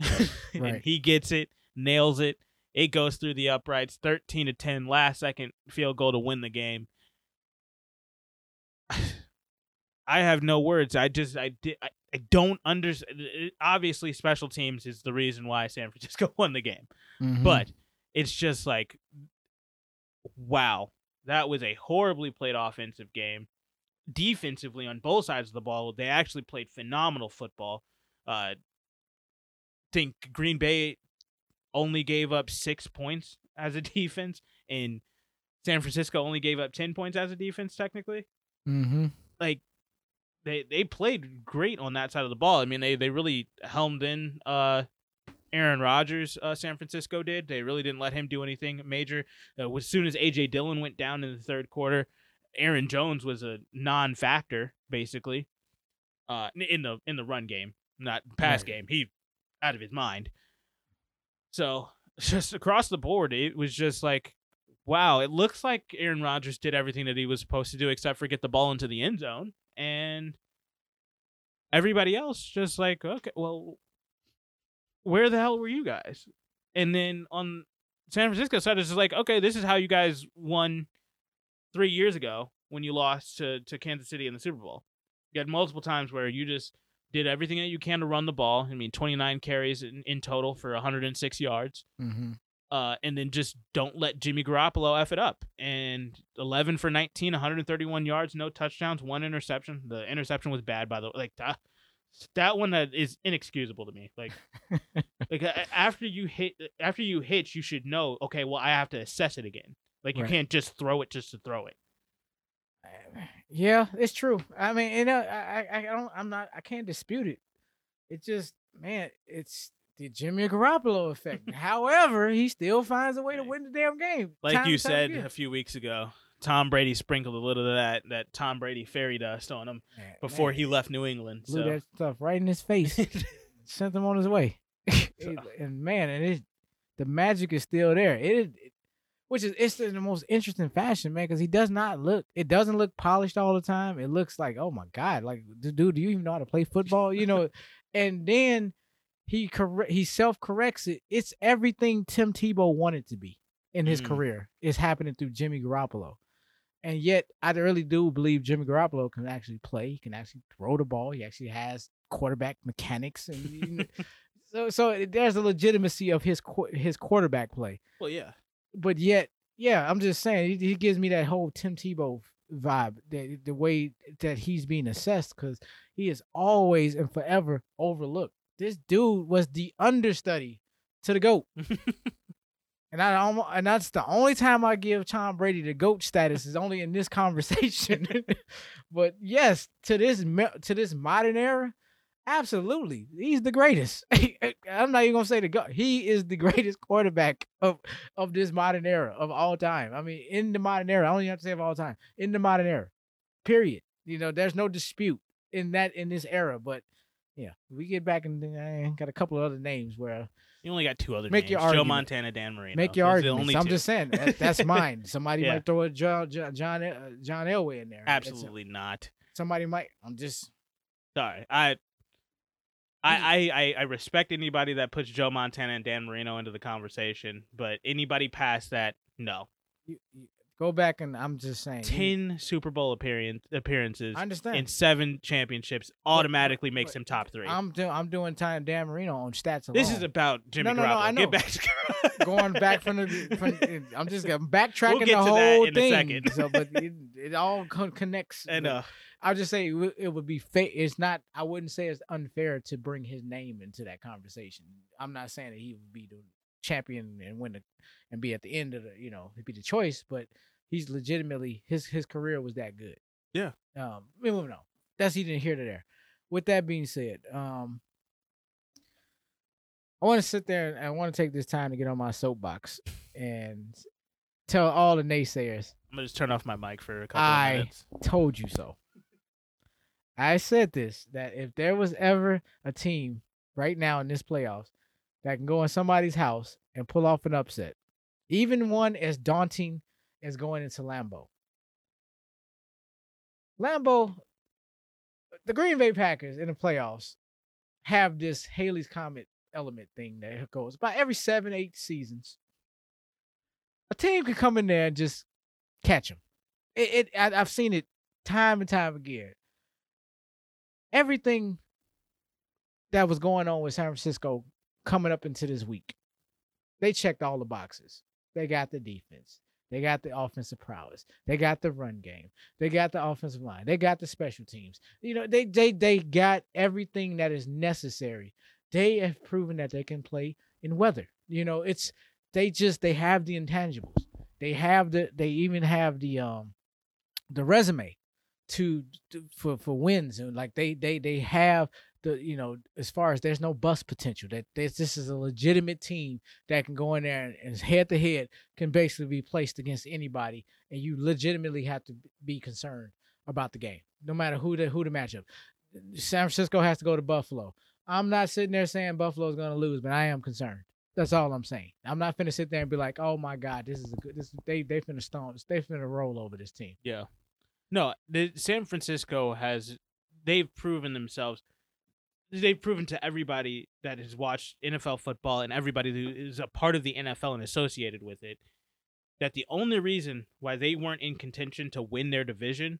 [laughs] and he gets it, nails it. It goes through the uprights, 13 to 10 last second field goal to win the game. [sighs] I have no words. I just I did I, I don't understand. Obviously, special teams is the reason why San Francisco [laughs] won the game, Mhm. but it's just like, wow, that was a horribly played offensive game. Defensively, on both sides of the ball, they actually played phenomenal football. Uh, think Green Bay only gave up six points as a [laughs] defense, and San Francisco only gave up ten points as a defense. Technically, Mhm. like they they played great on that side of the ball. I mean, they they really helmed in uh Aaron Rodgers. Uh, San Francisco did. They really didn't let him do anything major. Uh, as soon as AJ Dillon went down in the third quarter, Aaron Jones was a non-factor basically. Uh, in the in the run game, not pass Right. game. He out of his mind. So [laughs] just across the board, it was just like wow, it looks like Aaron Rodgers did everything that he was supposed to do except for get the ball into the end zone. And everybody else just like, okay, well, where the hell were you guys? And then on San Francisco side, it's just like, okay, this is how you guys won three years ago when you lost to, to Kansas City in the Super Bowl. You had multiple times where you just did everything that you can to run the ball. I mean, 29 carries in, in total for 106 yards Mhm. uh, and then just don't let Jimmy Garoppolo f it up. And 11 for 19, 131 yards, no touchdowns, one interception. The interception was bad, by the way. Like that, that one that is inexcusable to me. Like, [laughs] like after you hit, after you hit, you should know. Okay, well, I have to assess it again. Like you Right. can't just throw it just to throw it. Yeah, it's true. I mean, you know, I, I, I don't, I'm not, I can't dispute it. It just, man, it's the Jimmy Garoppolo effect. [laughs] However, he still finds a way to win the damn game. Like you said again. a few weeks ago, Tom Brady sprinkled a little of that that Tom Brady fairy dust on him Man, before man, he left New England. blew So that stuff right in his face, [laughs] sent him on his way. [laughs] It- and man, and it, the magic is still there. It, it which is it's in the most interesting fashion, man, because he does not look. It doesn't look polished all the time. It looks like, oh my god, like dude, do you even know how to play football? You know, [laughs] and then he correct he self corrects it. It's everything Tim Tebow wanted to be in his Mm. career is happening through Jimmy Garoppolo. And yet, I really do believe Jimmy Garoppolo can actually play. He can actually throw the ball. He actually has quarterback mechanics, and [laughs] so so there's a legitimacy of his his quarterback play. well, yeah. But yet, yeah, I'm just saying he, he gives me that whole Tim Tebow vibe, the the way that he's being assessed, because he is always and forever overlooked. This dude was the understudy to the goat. [laughs] And I almost, and that's the only time I give Tom Brady the goat status is only in this [laughs] conversation. [laughs] but yes, to this to this modern era, absolutely, he's the greatest. [laughs] I'm not even gonna say the goat. He is the [laughs] greatest quarterback of of this modern era of all time. I mean, in the modern era, I don't even have to say of all time. In the modern era, period. You know, there's no dispute in that in this era. But yeah, we get back and I got a couple of other names where You only got two other Make names: your Joe argument. Montana, Dan Marino. Make your Those arguments. I'm two. just saying that, that's [laughs] mine. Somebody Yeah. might throw a John John John, uh, John Elway in there. It's a- Absolutely not. somebody might. I'm just Sorry, I. I, I, I I respect anybody that puts Joe Montana and Dan Marino into the conversation, but anybody past that, no. you, you go back and I'm just saying. Ten Super Bowl appearance appearances I understand. And seven championships automatically makes but him top 3 I'm doing I'm doing time Dan Marino on stats alone. this is about Jimmy No, no, no, Garoppolo. I know. Get back to [laughs] going back from the. [laughs] From, I'm just backtracking get the to that whole in a thing. second. so, but [laughs] it, it all con- connects. and but uh, I'll just say it, would- it would be fa- It's not. I wouldn't say it's unfair to bring his name into that conversation. I'm not saying that he would be the champion and win the and be at the end of the you know he'd be the choice, but he's legitimately his his career was that good. Yeah. Um. Moving on. That's either here to there. With that being said, um. I want to sit there and I want to take this time to get on my soapbox and tell all the naysayers I'm gonna just turn off my mic for a couple I- of minutes. I told you so. I said this that if there was ever a team right now in this playoffs that can go in somebody's house and pull off an upset, even one as daunting as going into Lambeau. Lambeau, the Green Bay Packers in the playoffs have this Halley's Comet element thing that goes about every seven, eight seasons. A team can come in there and just catch them. It, it I, I've seen it time and time again. Everything that was going on with San Francisco coming up into this week, they checked all the boxes. They got the defense. They got the offensive prowess. They got the run game. They got the offensive line. They got the special teams. You know, they they they got everything that is necessary. They have proven that they can play in weather. You know, it's they just they have the intangibles. They have the they even have the um the resume to, to for for wins and like they they they have the you know as far as there's no bust potential that this this is a legitimate team that can go in there and, and head to head can basically be placed against anybody and you legitimately have to be concerned about the game no matter who the who the matchup San Francisco has to go to Buffalo I'm not sitting there saying Buffalo's going to lose but I am concerned that's all I'm saying. I'm not finna sit there and be like, "Oh my God, this is a good. This they they finna stone. They finna roll over this team." Yeah. No, the San Francisco has they've proven themselves. They've proven to everybody that has watched NFL football and everybody who is a part of the NFL and associated with it that the only reason why they weren't in contention to win their division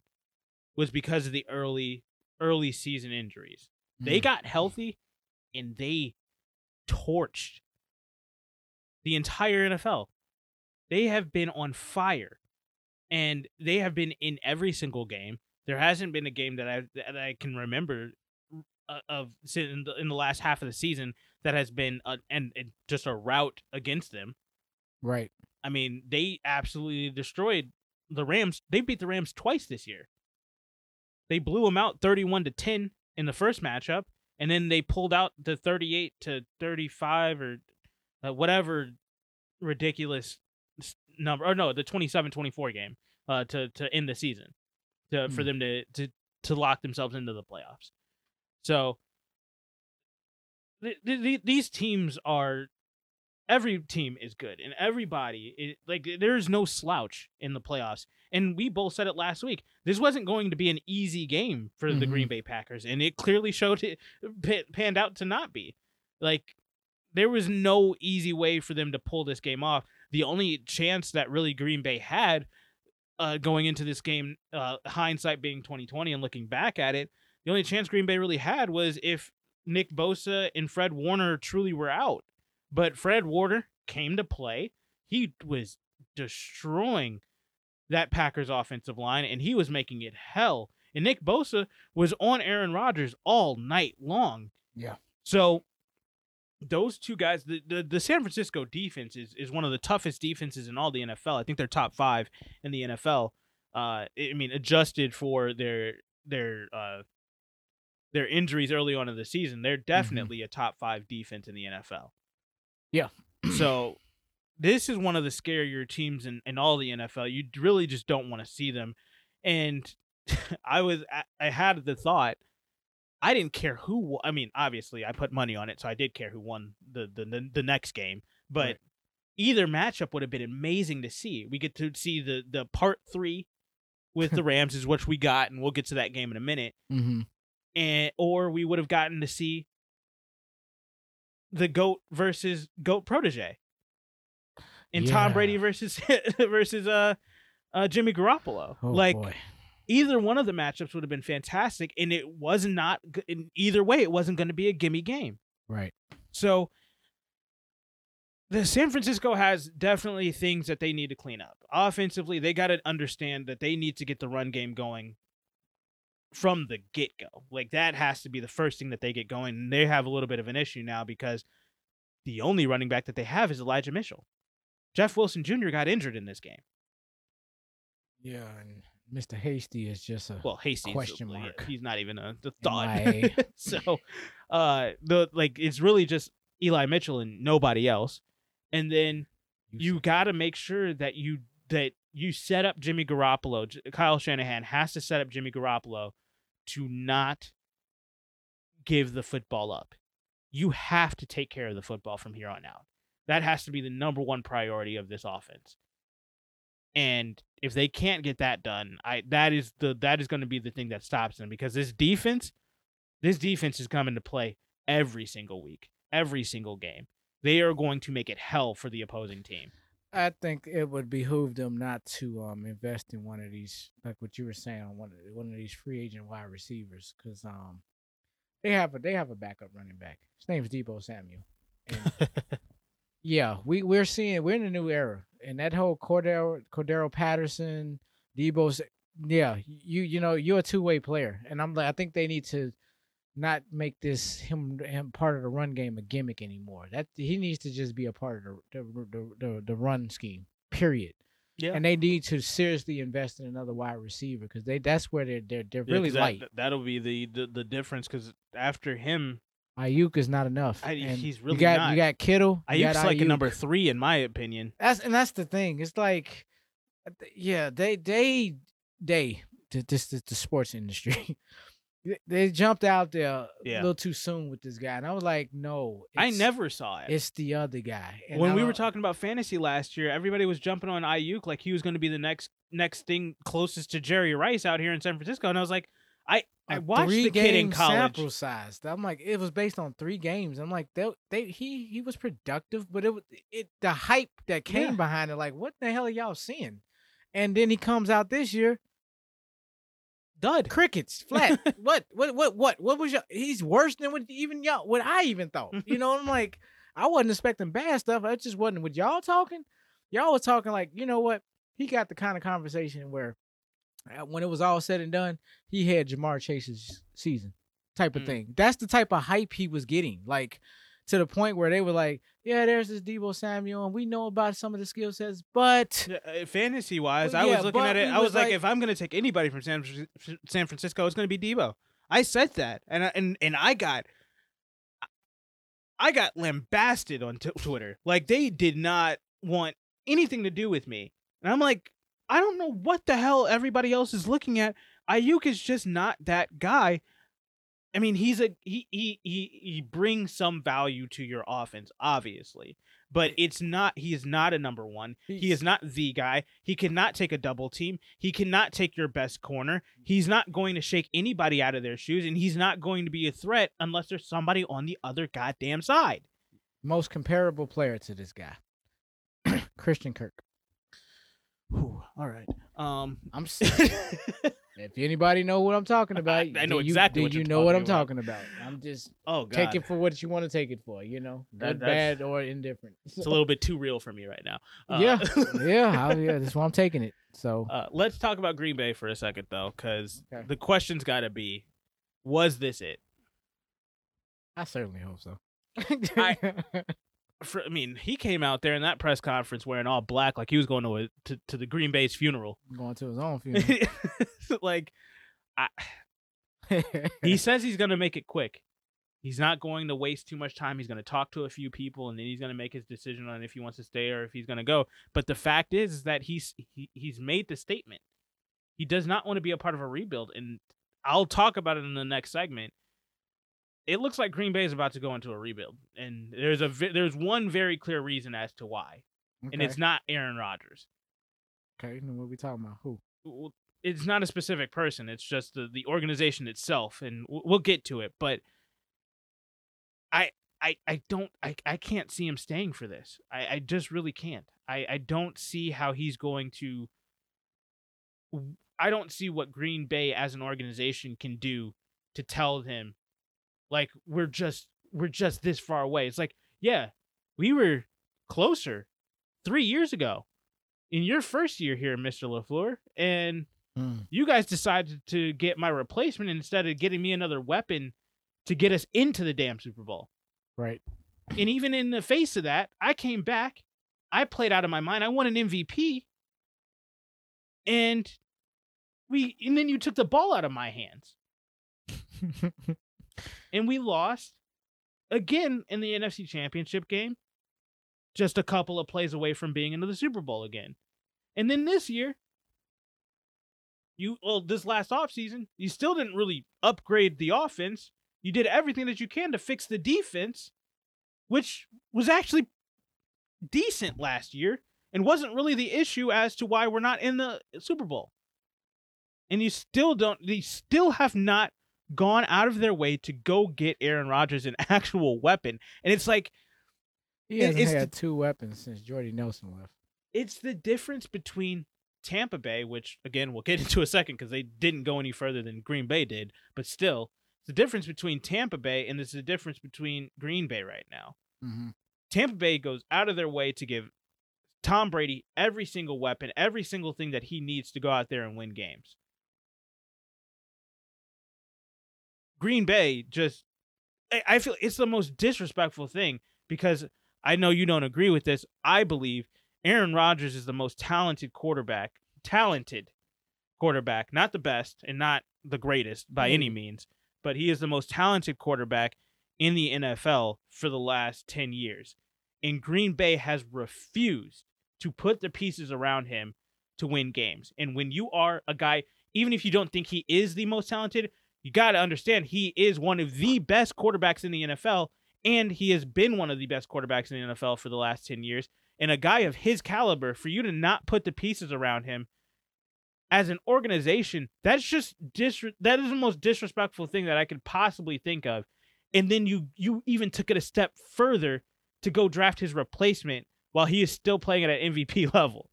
was because of the early early season injuries. They Mm. got healthy and they torched the entire NFL. They have been on fire and they have been in every single game. There hasn't been a game that I that I can remember uh, of in the, in the last half of the season that has been a, and, and just a rout against them. right. I mean, they absolutely destroyed the Rams. They beat the Rams twice this year. They blew them out 31 to 10 in the first matchup and then they pulled out the 38 to 35 or uh, whatever ridiculous number or no the 27-24 game uh to to end the season to for Hmm. them to to to lock themselves into the playoffs so th- th- th- these teams are every team is good and everybody it, like there's no slouch in the playoffs and we both said it last week this wasn't going to be an easy game for the Mhm. green bay packers and it clearly showed it pa- panned out to not be like there was no easy way for them to pull this game off the only chance that really green bay had uh, going into this game uh, hindsight being 2020 and looking back at it the only chance green bay really had was if nick bosa and fred warner truly were out but Fred Warner came to play. He was destroying that Packers offensive line, and he was making it hell. And Nick Bosa was on Aaron Rodgers all night long. Yeah. So those two guys, the, the, the San Francisco defense is, is one of the toughest defenses in all the NFL. I think they're top five in the NFL. Uh, I mean, adjusted for their their uh, their injuries early on in the season, they're definitely a top five defense in the NFL. Yeah. [clears throat] so this is one of the scarier teams in, in all the NFL. You really just don't want to see them. And [laughs] I was I- I had the thought I didn't care who I mean obviously I put money on it so I did care who won the the the, the next game but Right. either matchup would have been amazing to see. We get to see the the part 3 with the [laughs] Rams is what we got and we'll get to that game in a minute Mm-hmm. and or we would have gotten to see the goat versus goat protege and Tom Brady versus [laughs] versus uh uh Jimmy Garoppolo. Oh, like boy. Either one of the matchups would have been fantastic and it was not in either way it wasn't going to be a gimme game. right. So the San Francisco has definitely things that they need to clean up. Offensively, they got to understand that they need to get the run game going from the get go. Like that has to be the first thing that they get going. And they have a little bit of an issue now because the only running back that they have is Elijah Mitchell. Jeff Wilson Jr. got injured in this game. Yeah, and Mr. Hasty is just a Well, Hasty Question mark. He's not even a the thought. MIA. [laughs] so, uh, the like it's really just Eli Mitchell and nobody else. And then you got to make sure that you that you set up Jimmy Garoppolo. Kyle Shanahan has to set up Jimmy Garoppolo to not give the football up. You have to take care of the football from here on out. That has to be the number one priority of this offense. And if they can't get that done, I that is the that is going to be the thing that stops them because this defense, this defense is coming to play every single week, every single game. They are going to make it hell for the opposing team. I think it would behoove them not to um invest in one of these, like what you were saying, on one of one of these free agent wide receivers, because um they have a they have a backup running back. His name's Deebo Samuel. [laughs] Yeah, we we're seeing we're in a new era, and that whole Cordarrelle Cordarrelle Patterson, Deebo's yeah, you you know you're a two way player, and I'm like I think they need to not make this him him part of the run game a gimmick anymore. That he needs to just be a part of the the the, the, the run scheme. Period. Yeah. And they need to seriously invest in another wide receiver because they that's where they're they're they're really light. That, will be the the, the difference because after him, Aiyuk is not enough. I- and he's really you got not. you got Kittle. Aiyuk's got like a Aiyuk. number three in my opinion. That's and that's the thing. It's like, yeah, they they they this is the sports industry. [laughs] They- they jumped out there Yeah. a little too soon with this guy, and I was like, no, I never saw it. It's the other guy. And when I we were talking about fantasy last year, everybody was jumping on Aiyuk like he was going to be the next next thing closest to Jerry Rice out here in San Francisco, and I was like, I I watched the kid in college. Sample size. I'm like, it was based on three games. I'm like, they, they he he was productive, but it was it the hype that came Yeah. behind it. Like, what the hell are y'all seeing? And then he comes out this year, Dud. crickets, flat. [laughs] what what what what what was your? He's worse than what even y'all what I even thought. You know, I'm like, I wasn't expecting bad stuff. I just wasn't with y'all talking. Y'all was talking like, you know what? He got the kind of conversation where, when it was all said and done, he had Ja'Marr Chase's season type of Mm. thing. That's the type of hype he was getting. Like to the point where they were like, yeah, there's this Deebo Samuel, and we know about some of the skill sets, but fantasy wise, Well, I yeah, was looking at it. I was, was like, like- if I'm going to take anybody from San San Francisco, it's going to be Deebo. I said that, and I, and and I got I got lambasted on t- Twitter. Like they did not want anything to do with me. And I'm like, I don't know what the hell everybody else is looking at. Aiyuk is just not that guy. I mean, he's a he he he he brings some value to your offense, obviously, but it's not. He is not a number one. He is not the guy. He cannot take a double team. He cannot take your best corner. He's not going to shake anybody out of their shoes, and he's not going to be a threat unless there's somebody on the other goddamn side. Most comparable player to this guy, [clears throat] Christian Kirk. Whew, all right. Um. I'm. [laughs] if anybody know what I'm talking about, I know you, exactly what you know what I'm talking talking about. I'm just oh god. take it for what you want to take it for. You know, That- good, that's- bad, or indifferent. it's a [laughs] little bit too real for me right now. Uh, yeah, [laughs] yeah, I, yeah. That's why I'm taking it. So Uh, let's talk about Green Bay for a second, though, because Okay. the question's got to be: Was this it? I certainly hope so. I- For, I mean, he came out there in that press conference wearing all black, like he was going to a, to, to the Green Bay's funeral. [laughs] going to his own [laughs] funeral. like, I, [laughs] he says he's going to make it quick. He's not going to waste too much time. He's going to talk to a few people, and then he's going to make his decision on if he wants to stay or if he's going to go. But the fact is, is that he's he, he's made the statement. He does not want to be a part of a rebuild, and I'll talk about it in the next segment. It looks like Green Bay is about to go into a rebuild, and there's a there's one very clear reason as to why, and it's not Aaron Rodgers. okay. Then what we talking about? Who? Well, It's not a specific person. It's just the the organization itself, and we'll get to it. But I I I don't I I can't see him staying for this. I I just really can't. I I don't see how he's going to. I don't see what Green Bay as an organization can do to tell him, like we're just we're just this far away. It's like yeah, we were closer three years ago in your first year here, Mister LaFleur, and Hmm. you guys decided to get my replacement instead of getting me another weapon to get us into the damn Super Bowl. Right. And even in the face of that, I came back. I played out of my mind. I won an MVP. And we and then you took the ball out of my hands. [laughs] And we lost again in the NFC Championship game. Just a couple of plays away from being into the Super Bowl again. And then this year, you well, this last offseason, you still didn't really upgrade the offense. You did everything that you can to fix the defense, which was actually decent last year and wasn't really the issue as to why we're not in the Super Bowl. And you still don't they still have not gone out of their way to go get Aaron Rodgers an [laughs] actual weapon. And it's like He hasn't it's had two weapons since Jordy Nelson left. it's the difference between Tampa Bay, which again we'll get [laughs] into a second because they didn't go any further than Green Bay did, but still, it's the difference between Tampa Bay and it's the difference between Green Bay right now. Mm-hmm. Tampa Bay goes out of their way to give Tom Brady every single weapon, every single thing that he needs to go out there and win games. Green Bay just, I- I feel it's the most disrespectful thing because I know you don't agree with this. I believe Aaron Rodgers is the most talented quarterback, talented quarterback, not the best and not the greatest by any mm. means, but he is the most talented quarterback in the NFL for the last 10 years. And Green Bay has refused to put the pieces around him to win games. And when you are a guy, even if you don't think he is the most talented, you got to understand he is one of the best quarterbacks in the NFL. And he has been one of the best quarterbacks in the NFL for the last 10 years. And a guy of his caliber, for you to not put the pieces around him as an organization, that's just dis- that is the most disrespectful thing that I could possibly think of. And then you you even took it a step further to go draft his replacement while he is still playing at an MVP [laughs] level.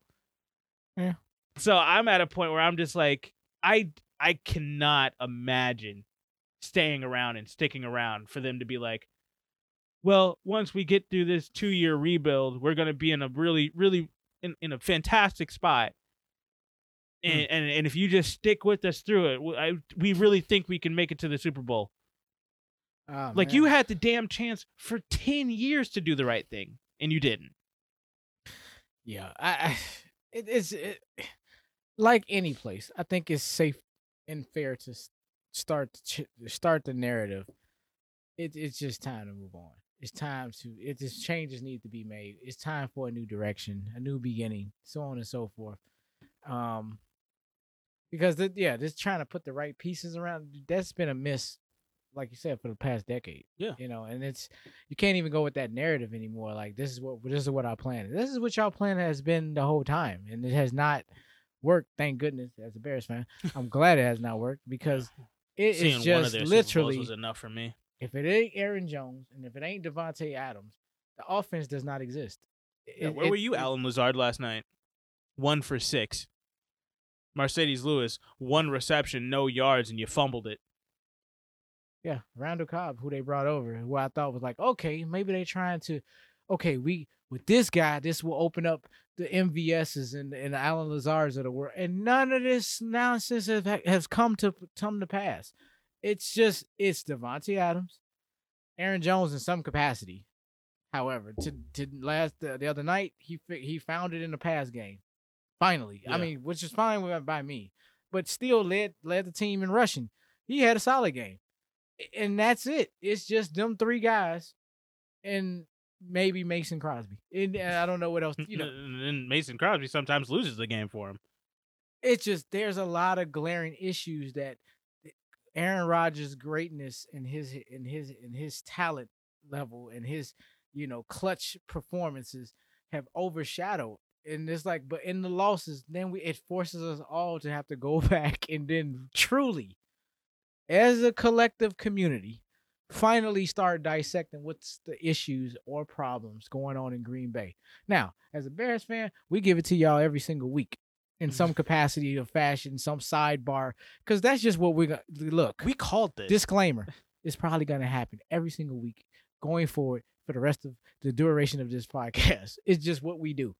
Yeah. So I'm at a point where I'm just like, I I cannot imagine staying around and sticking around for them to be like, well, once we get through this two year rebuild, we're gonna be in a really, really in, in a fantastic spot. Hmm. And, and and if you just stick with us through it, I, we really think we can make it to the Super Bowl. Oh, Like man. you had the damn chance for ten years to do the right thing, and you didn't. Yeah, I, I it's [sighs] it, [sighs] like any place. I think it's safe and fair to start the ch- start the narrative. It, it's just time to move on. it's time to it just changes need to be made. It's time for a new direction, a new beginning, so on and so forth. Um because the, yeah, just trying to put the right pieces around that's been a miss, like you said, for the past decade. Yeah. You know, and it's you can't even go with that narrative anymore. Like this is what this is what our plan is. This is what y'all plan has been the whole time. And it has not worked, thank goodness, as a Bears fan. I'm glad it has not worked [laughs] because it Seeing is just their Super Bowls literally was enough for me. if it ain't Aaron Jones and if it ain't Davante Adams, the offense does not exist. Yeah, where it- were you, it- Allen Lazard, last night? One for six. Marcedes Lewis, one reception, no yards, and you fumbled it. Yeah, Randall Cobb, who they brought over, who I thought was like, okay, maybe they're trying to, okay, we with this guy, this will open up the MVSs and and the Allen Lazards of the world, and none of this nonsense have, has come to come to pass. It's just it's Davante Adams, Aaron Jones in some capacity. However, to to last the, the other night, he he found it in the pass game. Finally, Yeah. I mean, which is fine with, by me, but still led led the team in rushing. He had a solid game and that's it. It's just them three guys, and maybe Mason Crosby. And and I don't know what else. You know, and Mason Crosby sometimes loses the game for him. it's just there's a lot of glaring issues that Aaron Rodgers' greatness and his and his and his talent level and his you know clutch performances have overshadowed. And it's like, but in the losses, then we it forces us all to have to go [laughs] back and then truly, as a collective community, finally start dissecting what's the issues or problems going on in Green Bay. Now, as a Bears fan, we give it to y'all every single week in mm-hmm. some capacity or fashion, some sidebar, because that's just what we're gonna look. We called this. Disclaimer: It's probably gonna happen every single week going forward for the rest of the duration of this [laughs] podcast. It's just what we do.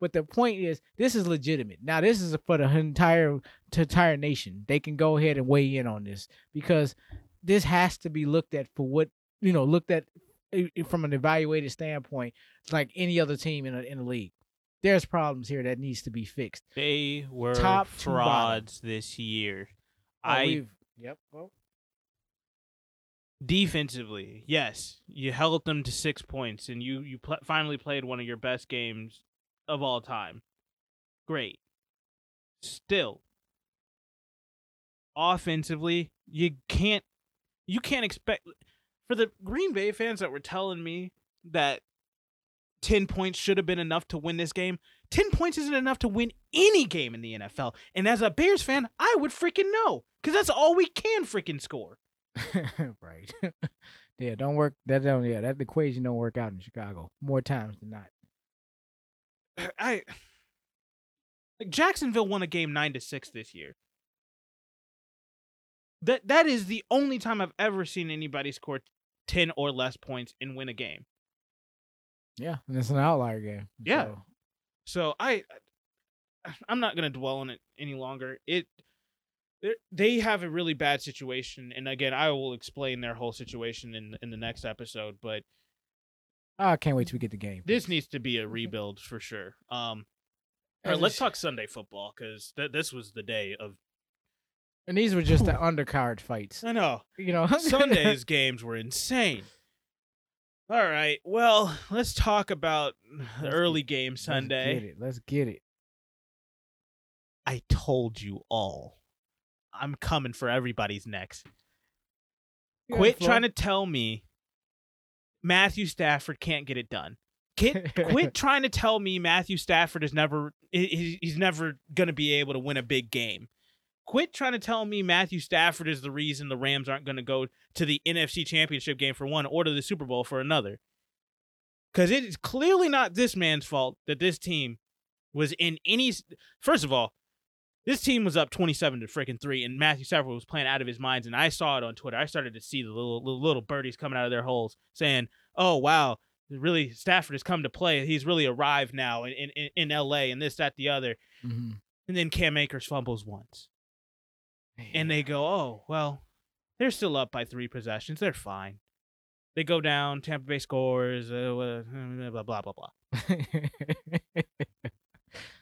But the point is, this is legitimate. Now, this is for the entire entire nation. They can go ahead and weigh in on this because this has to be looked at for what you know, looked at uh, from an evaluated standpoint, like any other team in a, in the league. There's problems here that needs to be fixed. they were Top frauds this year. Oh, I yep. Well, defensively, yes, you held them to six points, and you you pl- finally played one of your best games of all time. Great. Still, offensively, you can't you can't expect for the Green Bay fans that were telling me that 10 points should have been enough to win this game. 10 points isn't enough to win any game in the NFL. And as a Bears fan, I would freaking know cuz that's all we can freaking score. [laughs] right. [laughs] yeah, don't work. That don't. Yeah, that equation don't work out in Chicago more times than not. [clears throat] I like Jacksonville won a game 9 to 6 this year. That that is the only time I've ever seen anybody score 10 or less points and win a game. Yeah, and it's an outlier game. Yeah. so- So I, I'm not gonna dwell on it any longer. It, they- they have a really bad situation, and again, I will explain their whole situation in in the next episode. But I can't wait till we get the game. this needs to be a rebuild for sure. Um, all right, let's talk Sunday football because th- this was the day of. And these were just the undercard fights. I know You know, [laughs] Sunday's games were insane. All right, well, let's talk about the Let's early get- game Let's Sunday. get it. Let's get it. I told you all. I'm coming for everybody's necks. You Quit trying to tell me Matthew Stafford can't get it done. Quit, quit [laughs] trying to tell me Matthew Stafford is never he- he- he's never going to be able to win a big game. Quit trying to tell me Matthew Stafford is the reason the Rams aren't going to go to the NFC Championship game for one or to the Super Bowl for another. Cuz it is clearly not this man's fault that this team was in any First of all, this team was up 27 to freaking 3 and Matthew Stafford was playing out of his minds and I saw it on Twitter. I started to see the little little, little birdies coming out of their holes saying, "Oh, wow, really Stafford has come to play. He's really arrived now in in, in LA and this that the other." Mhm. And then Cam Akers fumbles once. And they go, "Oh, well, they're still up by 3 possessions. They're fine." They go down, Tampa Bay scores, uh, blah blah blah blah. [laughs]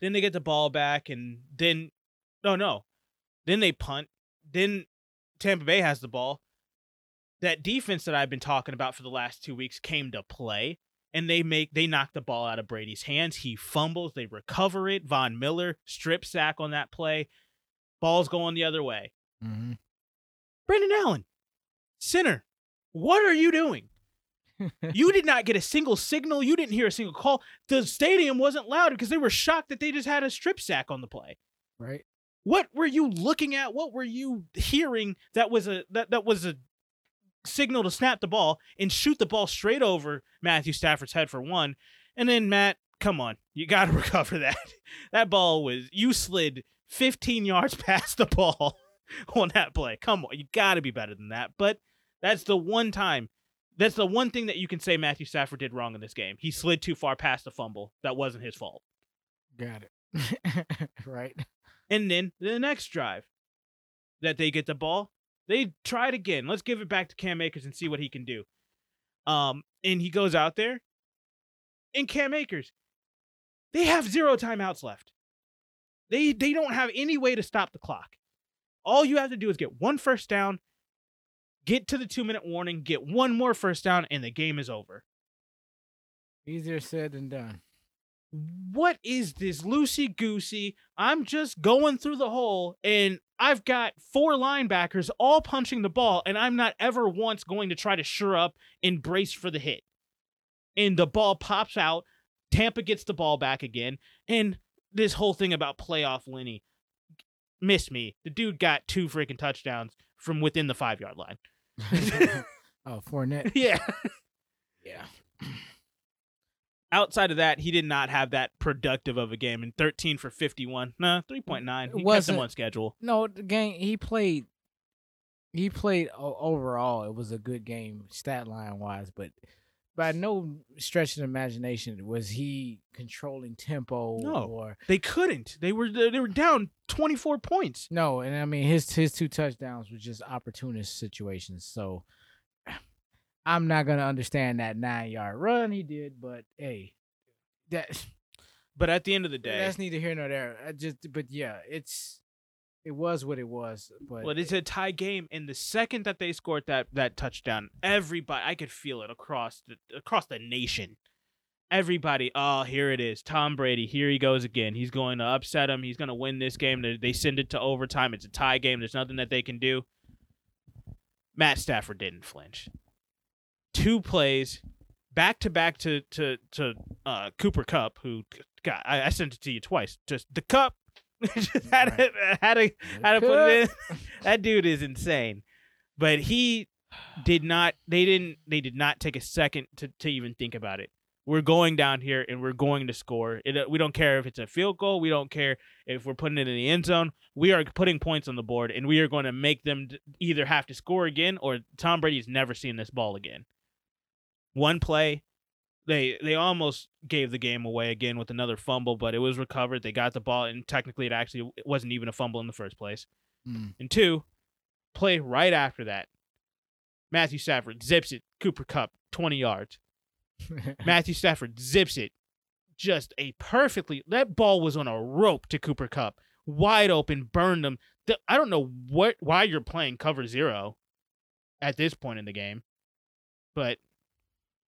Then they get the ball back, and then, no, no, then they punt. Then Tampa Bay has the ball. that defense that I've been talking about for the last two weeks came to play. And they make they knock the ball out of Brady's hands. He fumbles, they recover it. Von Miller strip sack on that play. Ball's going the other way. Mm-hmm. Brendan Allen, center, what are you doing? [laughs] you did not get a single signal. You didn't hear a single call. The stadium wasn't loud because they were shocked that they just had a strip sack on the play. right. What were you looking at? What were you hearing that was a that, that was a signal to snap the ball and shoot the ball straight over Matthew Stafford's head for one. And then Matt, come on, you got to [laughs] recover that. That ball was you slid 15 yards [laughs] past the ball on that play. Come on, you got to be better than that. But that's the one time. That's the one thing that you can say Matthew Stafford did wrong in this game. He slid too far past the fumble. That wasn't his fault. Got it. [laughs] right. And then the next drive that they get the ball, they try it again. Let's give it back to Cam Akers and see what he can do. Um, and he goes out there, and Cam Akers, they have zero timeouts left. They they don't have any way to stop the clock. All you have to do is get one first down, get to the two minute warning, get one more first down, and the game is over. Easier said than done. what is this loosey goosey? I'm just going through the hole and I've got four linebackers all punching the ball, and I'm not ever once going to try to sure up and brace for the hit. And the ball pops out. Tampa gets the ball back again. And this whole thing about playoff Lenny missed me. The dude got two freaking touchdowns from within the five yard line. [laughs] [laughs] oh, Fournette. [laughs] Yeah. Yeah. [clears throat] outside of that, he did not have that productive of a game. And 13 for 51, no, 3.9. He kept Wasn't- them on schedule. No, the game he played. He played overall. It was a good game, stat line wise, but by no stretch of the imagination was he controlling tempo No. or They couldn't. They were they were down 24 points. no. And I mean his his two touchdowns were just opportunist situations. So [sighs] I'm not gonna understand that nine yard run he did, but hey, that But at the end of the day, that's neither here nor there. I just but yeah, it's it was what it was. But well, it's a tie game. And the second that they scored that that touchdown, everybody I could feel it across the across the nation. Everybody, oh, here it is. Tom Brady, here he goes again. He's going to upset him. He's going to win this game. They, send it to overtime. It's a tie game. There's nothing that they can do. Matt Stafford didn't flinch. Two plays, back to back to to to uh, Cooper Kupp, who God, I, I sent it to you twice. Just the cup, [laughs] just had to had to had to put it in. [laughs] that dude is insane, but he [sighs] did not. They didn't. They did not take a second to to even think about it. We're going down here and we're going to score. It, uh, we don't care if it's a field goal. We don't care if we're putting it in the end zone. We are putting points on the board, and we are going to make them either have to score again or Tom Brady's never seen this ball again. One play, they they almost gave the game away again with another fumble, but it was recovered. They got the ball, and technically, it actually it wasn't even a fumble in the first place. Mm. And two, play right after that. Matthew Stafford zips it. Cooper Kupp, 20 yards. [laughs] Matthew Stafford zips it. Just a perfectly that ball was on a rope to Cooper Kupp. Wide open, burned him. The- I don't know what why you're playing cover zero at this point in the game. But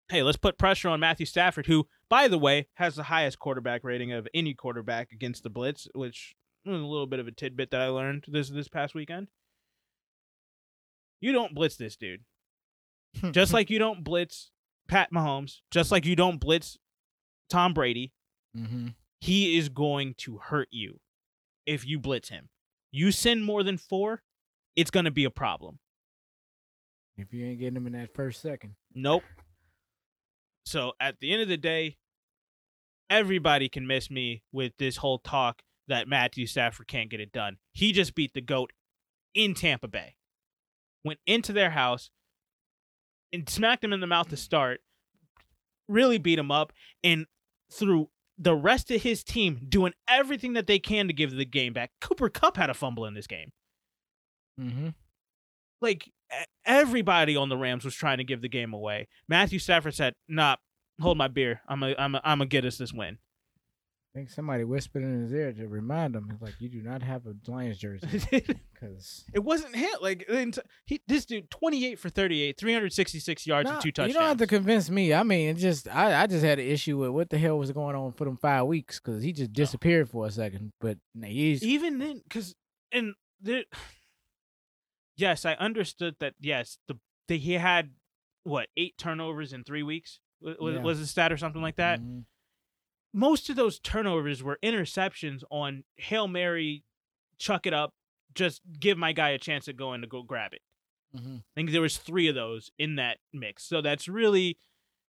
hey, let's put pressure on Matthew Stafford, who, by the way, has the highest quarterback rating of any quarterback against the blitz, which was a little bit of a tidbit that I learned this this past weekend. You don't blitz this dude. [laughs] Just like you don't blitz Pat Mahomes, just like you don't blitz Tom Brady, hmm he is going to hurt you if you blitz him. You send more than four, it's going to be a problem. if you ain't getting him in that first second. Nope. So at the end of the day, everybody can miss me with this whole talk that Matthew Stafford can't get it done. He just beat the GOAT in Tampa Bay. Went into their house and smacked him in the mouth to start, really beat him up, and through the rest of his team doing everything that they can to give the game back. Cooper Kupp had a fumble in this game Mm-hmm. like everybody on the Rams was trying to give the game away. Matthew Stafford said, "Nah, hold my beer. I'm a, I'm a, I'm gonna get us this win." I think somebody whispered in his ear to remind him, like, you do not have a Lions jersey [laughs] because it wasn't hit. Like he, this dude, twenty eight for thirty eight, three hundred sixty six yards and two touchdowns. You don't have to convince me. I mean, it just I, I just had an issue with what the hell was going on for them five weeks because he just disappeared for a second. But nah, he's even then because and there yes i understood that yes the, the he had what eight turnovers in three weeks was, Yeah. was the stat or something like that Mhm. most of those turnovers were interceptions on hail mary chuck it up just give my guy a chance to go in to go grab it Mhm. i think there was three of those in that mix so that's really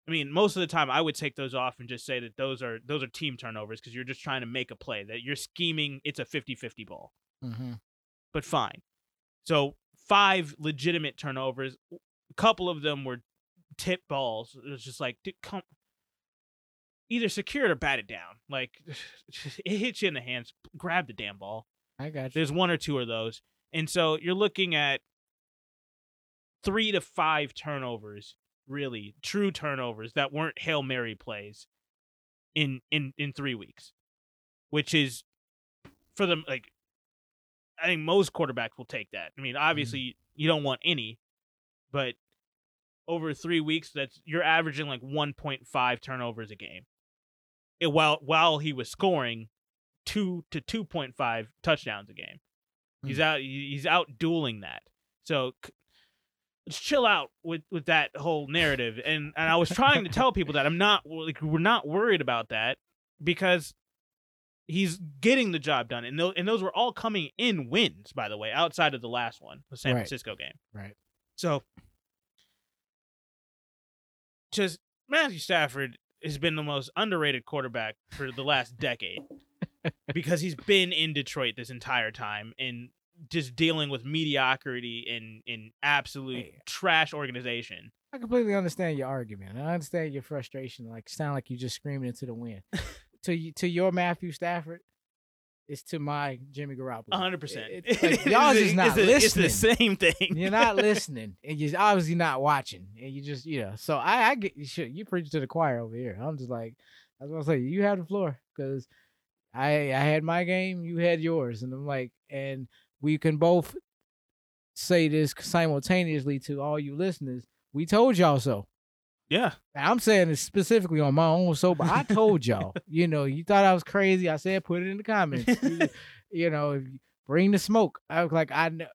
i mean most of the time i would take those off and just say that those are those are team turnovers because you're just trying to make a play that you're scheming it's a 50-50 ball Mhm. but fine. So five legitimate turnovers. A couple of them were tip balls. It was just like, dude, come, either secure it or bat it down. Like [sighs] it hits you in the hands. Grab the damn ball. I got you. There's one or two of those, and so you're looking at three to five turnovers, really true turnovers that weren't hail mary plays in in in three weeks, which is for them like I think most quarterbacks will take that. I mean, mm-hmm. obviously you don't want any, but over three weeks, that's you're averaging like 1.5 turnovers a game. It, while while he was scoring two to 2.5 touchdowns a game, he's mm-hmm. out he's out dueling that. So let's chill out with with that whole narrative. And and I was trying to tell people that I'm not like we're not worried about that because he's getting the job done, and those and those were all coming in wins, by the way, outside of the last one, the San Right. Francisco game. Right. So, just Matthew Stafford has been the most underrated quarterback for the last decade [laughs] because he's been in Detroit this entire time and just dealing with mediocrity and in absolute Hey. trash organization. I completely understand your argument. I understand your frustration. Like sound like you're just screaming into the wind. [laughs] to to your Matthew Stafford, it's to my Jimmy Garoppolo. Hundred percent. It- it's [laughs] like, y'all just not it's a- listening. It's the same thing. You're not [laughs] listening, and you're obviously not watching, and you just you know. So I, I get you. Shit, you preach to the choir over here. I'm just like, that's what I say. You have the floor because I I had my game, you had yours, and I'm like, and we can both say this simultaneously to all you listeners. We told y'all so. Yeah. I'm saying this specifically on my own but I told y'all. [laughs] you know, you thought I was crazy. I said, put it in the comments. [laughs] you, you know, bring the smoke. I was like, I know,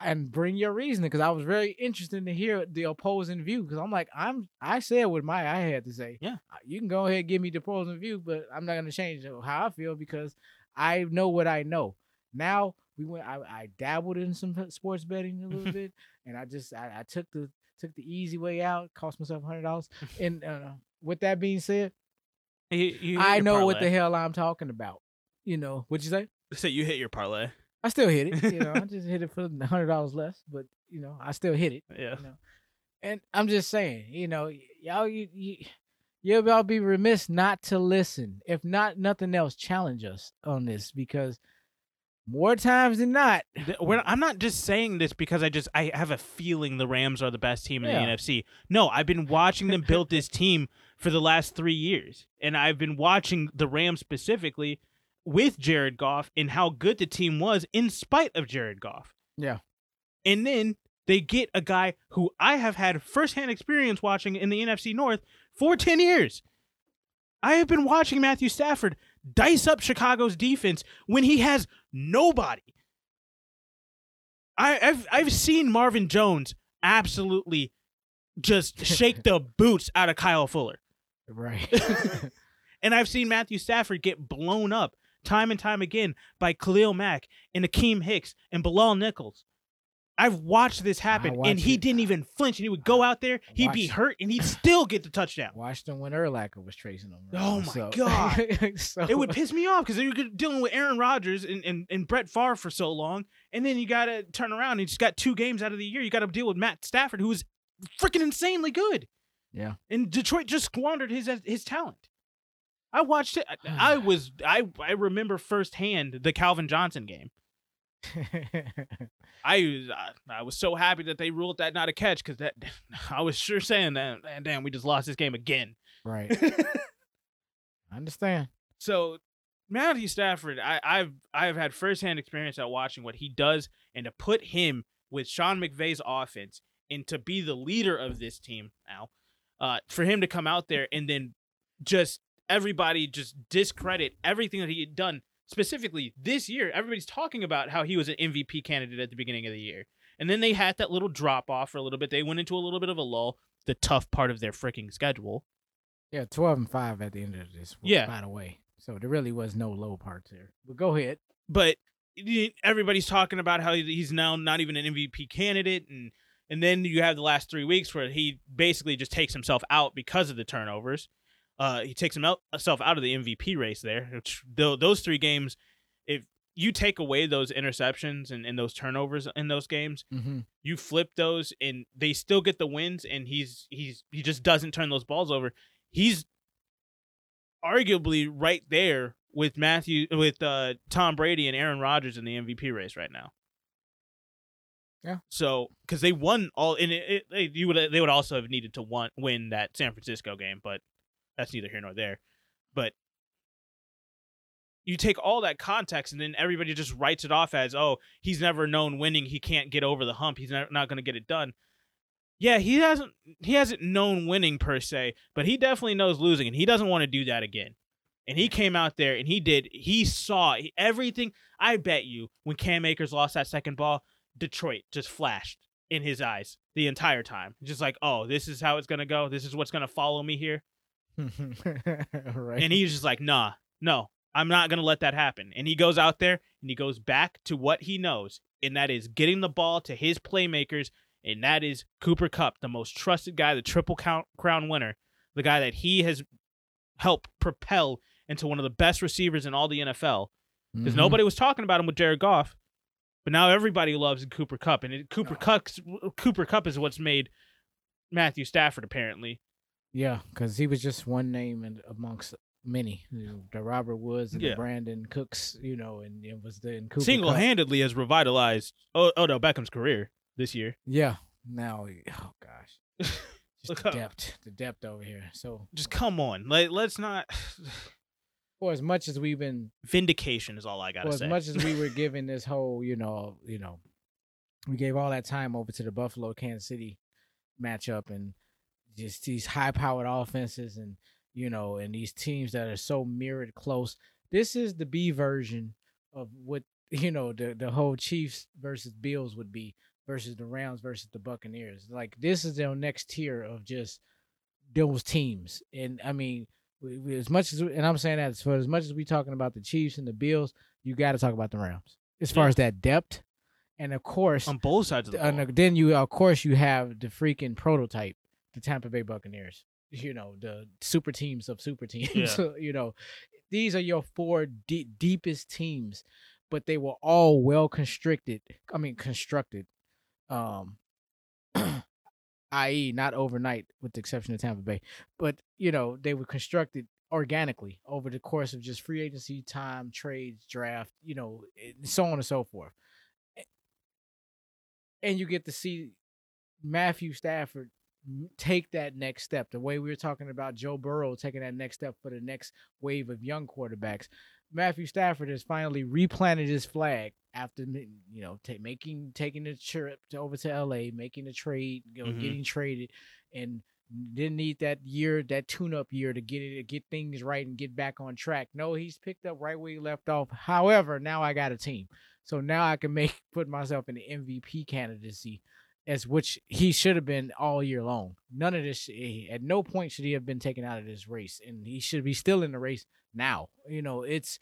and bring your reasoning because I was very interested to hear the opposing view. Because I'm like, I'm, I said what my I had to say. Yeah. Uh, you can go ahead and give me the opposing view, but I'm not gonna change how I feel because I know what I know. Now we went. I, I dabbled in some sports betting a little [laughs] bit, and I just I, I took the took the easy way out. Cost myself hundred dollars. And uh, with that being said, You- you I know what the hell I'm talking about. You know, what'd you say? So you hit your parlay. I still hit it. You know, I [laughs] just hit it for hundred dollars less, but you know, I still hit it. Yeah. You know, and I'm just saying, you know, y'all, you, you, you'll all be remiss not to listen. If not nothing else, challenge us on this because more times than not, We're, I'm not just saying this because I just I have a feeling the Rams are the best team in Yeah. the NFC. No, I've been watching them build this team for the last three years, and I've been watching the Rams specifically with Jared Goff and how good the team was in spite of Jared Goff. Yeah. and then they get a guy who I have had firsthand experience watching in the NFC North for ten years. I have been watching Matthew Stafford dice up Chicago's defense when he has nobody. I, I've I've seen Marvin Jones absolutely just [laughs] shake the boots out of Kyle Fuller, right? [laughs] [laughs] and I've seen Matthew Stafford get blown up time and time again by Khalil Mack and Akiem Hicks and Bilal Nichols. I've watched this happen, and he it. didn't even flinch. And he would go out there, he'd be hurt, and he'd still get the touchdown. Watched them when Urlacher was tracing them. Oh my so- God. [laughs] so, it would piss me off because you're dealing with Aaron Rodgers and, and, and Brett Favre for so long, and then you got to turn around and you just got two games out of the year. You got to deal with Matt Stafford, who is freaking insanely good. Yeah. and Detroit just squandered his his talent. I watched it. I, [sighs] I was I I remember firsthand the Calvin Johnson game. [laughs] I was I was so happy that they ruled that not a catch because that [laughs] I was sure saying that "Man, damn we just lost this game again. right. [laughs] I understand. So Matthew Stafford, I, I've I've had firsthand experience at watching what he does, and to put him with Sean McVay's offense and to be the leader of this team now, uh, for him to come out there and then just everybody just discredit everything that he had done specifically this year. Everybody's talking about how he was an MVP candidate at the beginning of the year, and then they had that little drop off for a little bit. They went into a little bit of a lull, the tough part of their freaking schedule. Yeah, twelve and five at the end of this. Yeah. By the way, so there really was no low parts there. But go ahead. but everybody's talking about how he's now not even an MVP candidate, and and then you have the last three weeks where he basically just takes himself out because of the turnovers. Uh, he takes himself out of the MVP race there. Which, those three games, if you take away those interceptions and, and those turnovers in those games, Mm-hmm. you flip those and they still get the wins, and he's he's he just doesn't turn those balls over. He's arguably right there with Matthew with uh Tom Brady and Aaron Rodgers in the MVP race right now. Yeah. So because they won all, and it, it they, you would they would also have needed to won, win that San Francisco game, but that's neither here nor there. But you take all that context, and then everybody just writes it off as, oh, he's never known winning. He can't get over the hump. He's not, going to get it done. Yeah, he hasn't he hasn't known winning per se, but he definitely knows losing, and he doesn't want to do that again. And he came out there and he did. He saw everything. I bet you when Cam Akers lost that second ball, Detroit just flashed in his eyes the entire time. Just like, oh, this is how it's gonna go. This is what's gonna follow me here. [laughs] right. And he's just like, nah, no, I'm not gonna let that happen. And he goes out there and he goes back to what he knows, and that is getting the ball to his playmakers, and that is Cooper Kupp, the most trusted guy, the triple count crown winner, the guy that he has helped propel into one of the best receivers in all the NFL. Because Mhm. nobody was talking about him with Jared Goff, but now everybody loves Cooper Kupp, and it, Cooper Kupp Cooper Kupp is what's made Matthew Stafford apparently. Yeah, because he was just one name and amongst many. You know, the Robert Woods and Yeah. the Brandin Cooks, you know, and it was the Single handedly has revitalized oh, oh, o- Odell Beckham's career this year. Yeah. Now, oh gosh, [laughs] just the depth, the depth over here. So, Just come on, like let's not. [sighs] for as much as we've been Vindication is all I gotta say. as much as we were [laughs] giving this whole, you know, you know, we gave all that time over to the Buffalo Kansas City matchup and just these high powered offenses and you know, and these teams that are so mirrored close. This is the B version of what [laughs] you know the the whole Chiefs versus Bills would be versus the Rams versus the Buccaneers. Like this is their next tier of just those teams. And I mean, we, we, as much as and I'm saying that as for as much as we talking about the Chiefs and the Bills, you got to talk about the Rams as far Yeah. as that depth, and of course, on both sides of the and ball. then you of course you have the freaking prototype, the Tampa Bay Buccaneers. You know the super teams of super [laughs] teams. Yeah. you know, these are your four de- deepest teams, but they were all well constricted. I mean constructed, um, [clears throat] i.e., not overnight, with the exception of Tampa Bay. But you know they were constructed organically over the course of just free agency time, trades, draft, you know, so on and so forth. And you get to see Matthew Stafford take that next step. The way we were talking about Joe Burrow taking that next step for the next wave of young quarterbacks. Matthew Stafford has finally replanted his flag after you know ta- making taking the trip to, over to LA, making the trade, you know, Mhm. getting traded, and didn't need that year, that tune-up year to get it, get things right and get back on track. No, he's picked up right where he left off. However, now I got a team, so now I can make [laughs] put myself in the MVP candidacy, as which he should have been all year long. None of this, at no point should he have been taken out of this race, and he should be still in the race now. You know, it's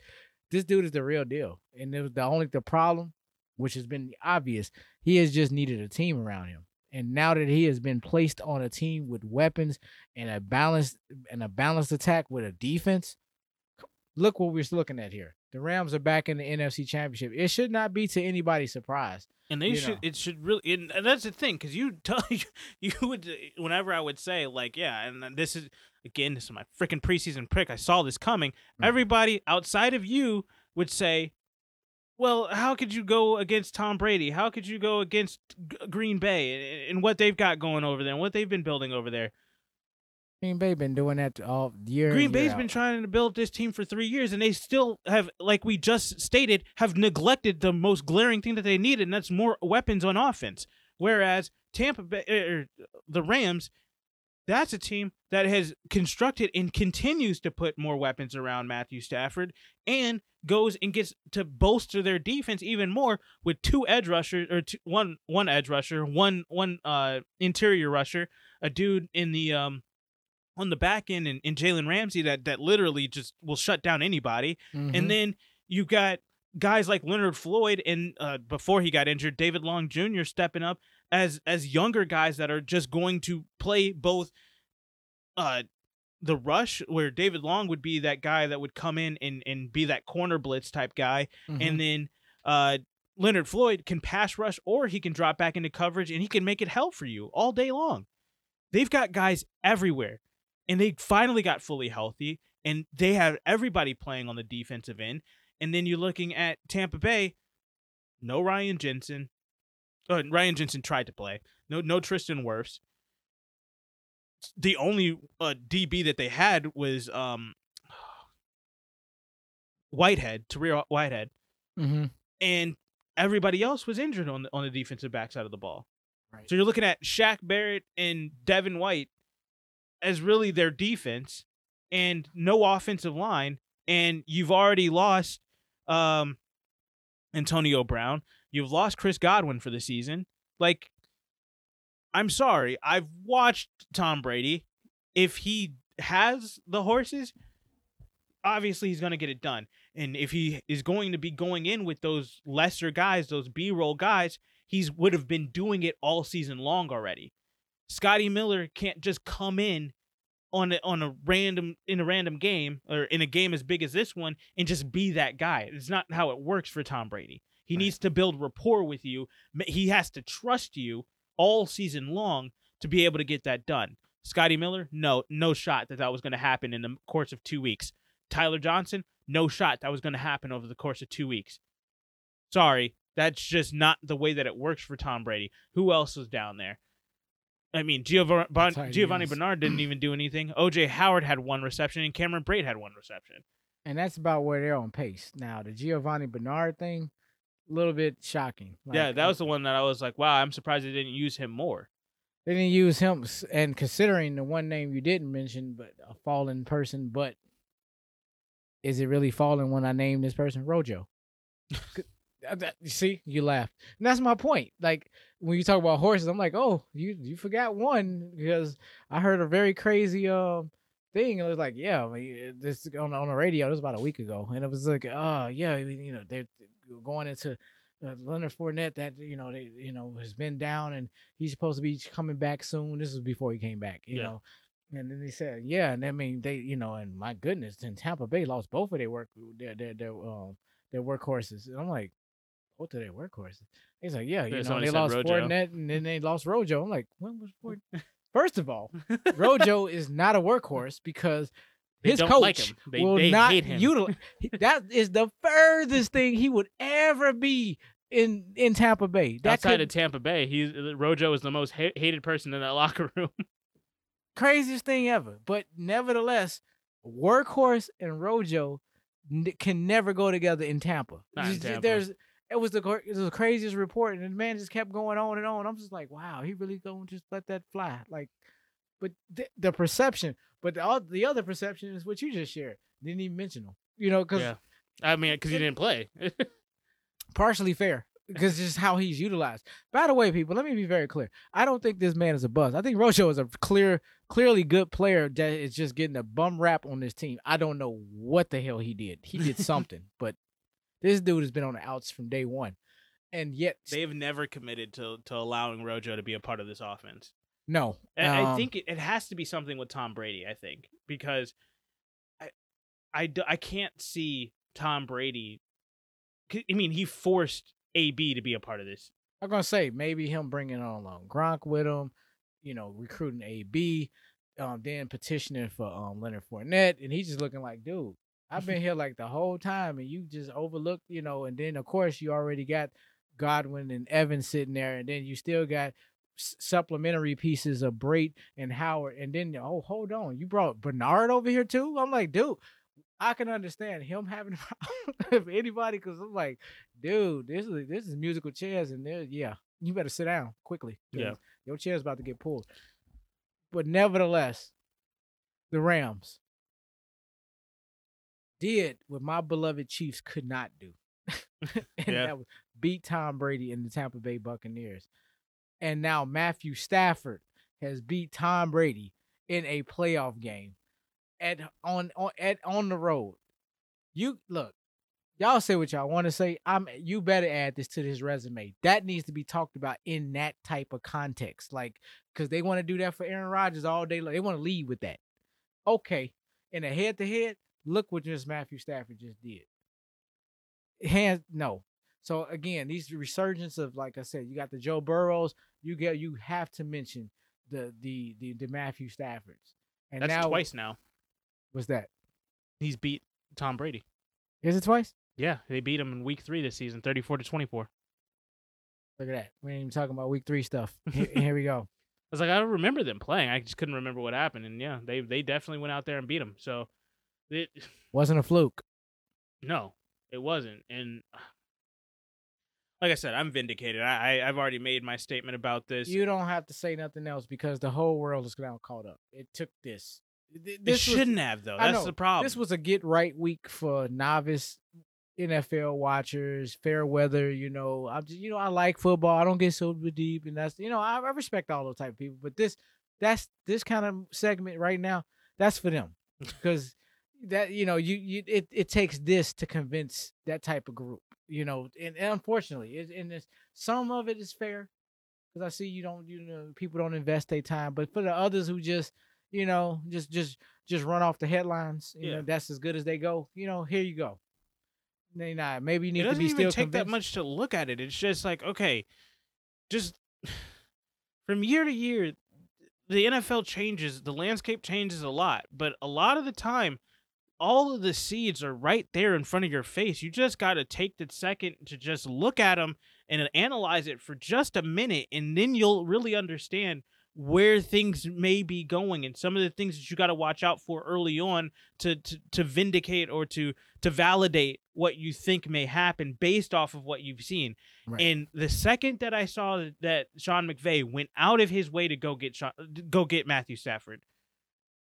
this dude is the real deal, and it was the only the problem, which has been obvious. He has just needed a team around him. And now that he has been placed on a team with weapons and a balanced and a balanced attack with a defense, look what we're looking at here. The Rams are back in the NFC Championship. It should not be to anybody's surprise. And they should. know. It should really. And, that's the thing, because you tell [laughs] you, you would whenever I would say like, yeah, and this is again, this is my freaking preseason pick. I saw this coming. Mm. Everybody outside of you would say, well, how could you go against Tom Brady? How could you go against G- Green Bay and, and what they've got going over there and what they've been building over there? Green Bay been doing that all year. Green year Bay's out. been trying to build this team for three years, and they still have, like we just stated, have neglected the most glaring thing that they needed, and that's more weapons on offense. Whereas Tampa Bay, er, the Rams, that's a team that has constructed and continues to put more weapons around Matthew Stafford, and goes and gets to bolster their defense even more with two edge rushers or two, one one edge rusher, one one uh interior rusher, a dude in the um on the back end and, and Jalen Ramsey that that literally just will shut down anybody. Mhm. And then you got guys like Leonard Floyd and uh, before he got injured, David Long Jr. stepping up as as younger guys that are just going to play both uh the rush where David Long would be that guy that would come in and, and be that corner blitz type guy Mhm. and then uh Leonard Floyd can pass rush or he can drop back into coverage and he can make it hell for you all day long. They've got guys everywhere and they finally got fully healthy and they have everybody playing on the defensive end. And then you're looking at Tampa Bay, no Ryan Jensen. Uh, Ryan Jensen tried to play. No no Tristan Wirfs. The only uh, DB that they had was um [sighs] Whitehead, Tarir Whitehead Mhm. and everybody else was injured on the on the defensive backside of the ball. Right. So you're looking at Shaq Barrett and Devin White as really their defense and no offensive line and you've already lost um Antonio Brown, you've lost Chris Godwin for the season. Like I'm sorry, I've watched Tom Brady. If he has the horses, obviously he's going to get it done. And if he is going to be going in with those lesser guys, those B-roll guys, he's would have been doing it all season long already. Scotty Miller can't just come in on a, on a random in a random game or in a game as big as this one and just be that guy. It's not how it works for Tom Brady. He Right. needs to build rapport with you. He has to trust you all season long to be able to get that done. Scotty Miller, no, no shot that that was going to happen in the course of two weeks. Tyler Johnson, no shot that was going to happen over the course of two weeks. Sorry, that's just not the way that it works for Tom Brady. Who else was down there? I mean, Giovani, Giovani. Bernard didn't even do anything. OJ Howard had one reception, and Cameron Brate had one reception. and that's about where they're on pace now. The Giovani Bernard thing, a little bit shocking. yeah, that was the one that I was like, wow, I'm surprised they didn't use him more. they didn't use him. And considering the one name you didn't mention, but a fallen person, but is it really fallen when I name this person Rojo? [laughs] You see, you laughed. And that's my point. Like when you talk about horses, I'm like, oh, you you forgot one because I heard a very crazy um thing. It was like, yeah, I mean, this on on the radio. It was about a week ago, and it was like, oh yeah, I mean, you know, they're going into uh, Leonard Fournette that you know they you know has been down and he's supposed to be coming back soon. This was before he came back, you Yeah. know. And then they said, yeah, and I mean they, you know, and my goodness, then Tampa Bay lost both of their work their their their um their workhorses. And I'm like, both of their workhorses. He's like, yeah, you know, they lost Rojo. Fournette and then they lost Rojo. I'm like, when was [laughs] Ford? First of all, [laughs] Rojo is not a workhorse because They his coach like him. They- will they not hate him. utilize. that is the furthest thing he would ever be in in Tampa Bay. That Outside could, of Tampa Bay, he's uh, Rojo is the most ha- hated person in that [laughs] locker room. craziest thing ever. But nevertheless, workhorse and Rojo n- can never go together in Tampa. Not in Tampa. There's it was the it was the craziest report, and the man just kept going on and on. I'm just like, wow, he really going to just let that fly, like. But th- the perception, but the, oth- the other perception is what you just shared. Didn't even mention him, you know, because yeah, I mean, because he didn't play. [laughs] partially fair because just how he's utilized. By the way, people, let me be very clear. I don't think this man is a buzz. I think Rojo is a clear, clearly good player that is just getting a bum rap on this team. I don't know what the hell he did. He did [laughs] something, but this dude has been on the outs from day one, and yet They've never committed to to allowing Rojo to be a part of this offense. no. I, I um, think it, it has to be something with Tom Brady. I think because I, I, I can't see Tom Brady. I mean, he forced AB to be a part of this. I'm gonna say maybe him bringing on um, Gronk with him, you know, recruiting AB, um, then petitioning for um Leonard Fournette, and he's just looking like, dude, I've been here like the whole time, and you just overlooked, you know, and then of course you already got Godwin and Evans sitting there, and then you still got s- supplementary pieces of Brate and Howard, and then oh, hold on, you brought Bernard over here too. I'm like, dude, I can understand him having [laughs] if anybody, because I'm like, dude, this is this is musical chairs, and there, yeah, you better sit down quickly. Yeah. your chair's about to get pulled. But nevertheless, the Rams did what my beloved Chiefs could not do. [laughs] and Yeah. that was beat Tom Brady and the Tampa Bay Buccaneers. And now Matthew Stafford has beat Tom Brady in a playoff game at on on at on the road. You look, y'all say what y'all want to say. I'm you better add this to this resume. That needs to be talked about in that type of context. Like, because they want to do that for Aaron Rodgers all day long. They want to lead with that. Okay. In a head to head, look what just Matthew Stafford just did. Hands no. So again, these resurgence of like I said, you got the Joe Burrows. You get you have to mention the the the, the Matthew Staffords. And That's now twice now. Was that? He's beat Tom Brady. Is it twice? Yeah, they beat him in week three this season, thirty-four to twenty-four. Look at that. We ain't even talking about week three stuff. [laughs] Here, here we go. I was like, I don't remember them playing. I just couldn't remember what happened, and yeah, they they definitely went out there and beat him. So, it Wasn't a fluke. no, it wasn't. And uh, like I said, I'm vindicated. I, I I've already made my statement about this. You don't have to say nothing else because the whole world is now caught up. It took this. Th- it This was, shouldn't have though. That's know. the problem. This was a get right week for novice NFL watchers, fair weather. You know, I'm just, you know, I like football. I don't get so deep, and that's you know, I, I respect all those type of people. But this, that's this kind of segment right now. That's for them [laughs] because that you know, you you it it takes this to convince that type of group. You know, and, and unfortunately, it, and it's, some of it is fair because I see you don't, you know, people don't invest their time. But for the others who just, you know, just just just run off the headlines, you Yeah. know, that's as good as they go. You know, here you go. They not. Maybe you need to doesn't be even still take that much to look at it. It's just like okay, just [sighs] from year to year, the NFL changes, the landscape changes a lot, but a lot of the time, all of the seeds are right there in front of your face. You just got to take the second to just look at them and analyze it for just a minute, and then you'll really understand where things may be going and some of the things that you got to watch out for early on to, to to vindicate or to to validate what you think may happen based off of what you've seen. Right. And the second that I saw that Sean McVay went out of his way to go get Sean, go get Matthew Stafford,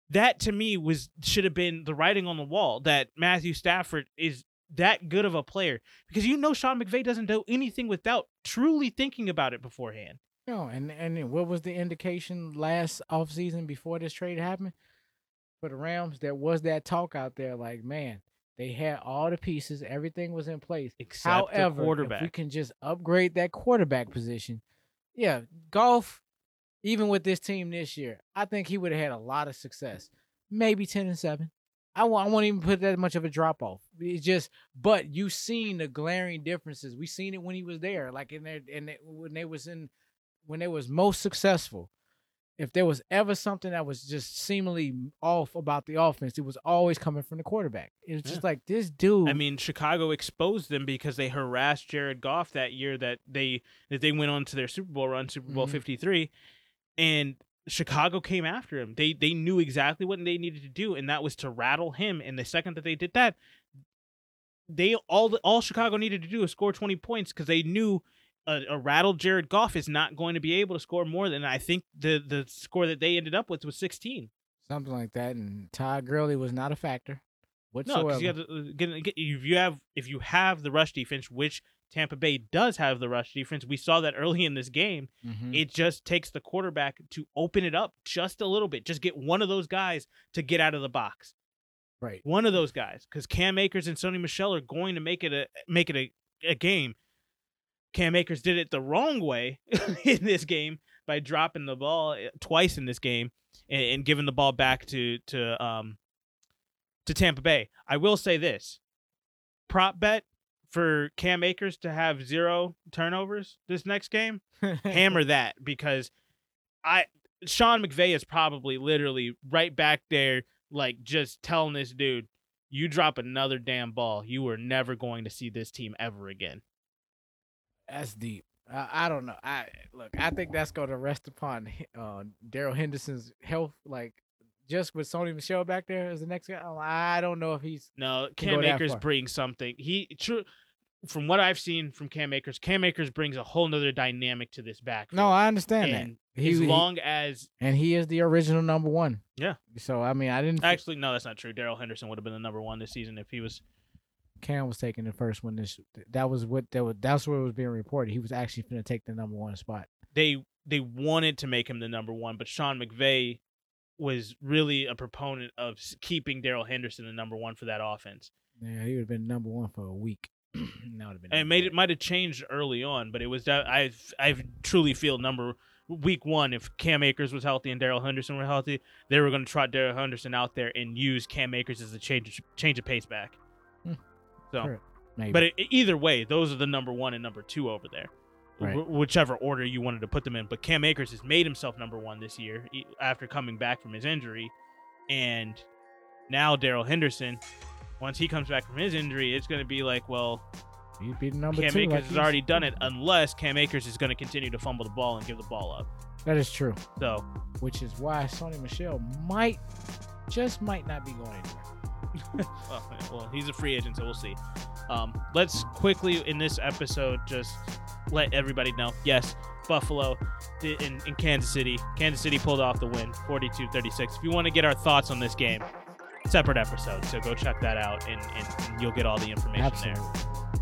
that to me was should have been the writing on the wall that Matthew Stafford is that good of a player because you know Sean McVay doesn't do anything without truly thinking about it beforehand. No, and and what was the indication last offseason before this trade happened for the Rams? There was that talk out there, like man, they had all the pieces, everything was in place. Except However, if we can just upgrade that quarterback position, yeah, Goff. Even with this team this year, I think he would have had a lot of success. Maybe ten and seven. I won't, I won't even put that much of a drop off. It's just, but you've seen the glaring differences. We seen it when he was there, like in there, and when they was in, when they was most successful. If there was ever something that was just seemingly off about the offense, it was always coming from the quarterback. It was just Yeah. like this dude. I mean, Chicago exposed them because they harassed Jared Goff that year that they that they went on to their Super Bowl run, Super Bowl Mhm. 53, and Chicago came after him. They they knew exactly what they needed to do, and that was to rattle him. And the second that they did that, they all all Chicago needed to do was score 20 points because they knew a, a rattled Jared Goff is not going to be able to score more than I think the the score that they ended up with was 16. something like that. And Todd Gurley was not a factor whatsoever. No, because you have to uh, get, get if you have if you have the rush defense, which Tampa Bay does have the rush defense. We saw that early in this game. Mhm. It just takes the quarterback to open it up just a little bit. Just get one of those guys to get out of the box. right. One of those guys, because Cam Akers and Sony Michel are going to make it a make it a, a game. Cam Akers did it the wrong way [laughs] in this game by dropping the ball uh, twice in this game and, and giving the ball back to to um to Tampa Bay. I will say this: prop bet for Cam Akers to have zero turnovers this next game. [laughs] Hammer that because I Sean McVay is probably literally right back there, like just telling this dude, "You drop another damn ball, you are never going to see this team ever again." That's deep. Uh, I don't know. I look. I think that's going to rest upon uh, Darrell Henderson's health. Like just with Sony Michel back there as the next guy. Oh, I don't know if he's No, Cam that Akers brings something. He true from what I've seen from Cam Akers, Cam Akers brings a whole nother dynamic to this back. no. I understand that. and He, as he- long as and he is the original number one. Yeah. So I mean, I didn't. actually no, that's not true. Darrell Henderson would have been the number one this season if he was. Cam was taking the first one. This that was what that was. That's what was being reported. He was actually going to take the number one spot. They they wanted to make him the number one, but Sean McVay was really a proponent of keeping Darrell Henderson the number one for that offense. Yeah, he would have been number one for a week. [clears throat] that would have been. and it made it might have changed early on, but it was I I truly feel number week one if Cam Akers was healthy and Darrell Henderson were healthy, they were going to trot Darrell Henderson out there and use Cam Akers as a change change of pace back. Hmm. So. Maybe. but it, either way, those are the number one and number two over there. Right. Wh- whichever order you wanted to put them in, but Cam Akers has made himself number one this year after coming back from his injury, and now Darrell Henderson, once he comes back from his injury, it's going to be like, well, he'd be number Cam two. Akers like has already done it, unless Cam Akers is going to continue to fumble the ball and give the ball up. That is true. So, Which is why Sony Michel might, just might not be going anywhere. [laughs] well, he's a free agent, so we'll see. Um, let's quickly in this episode just let everybody know. Yes, Buffalo in, in Kansas City. Kansas City pulled off the win, 42-36. If you want to get our thoughts on this game, separate episode. So go check that out, and, and, you'll get all the information there. Absolutely.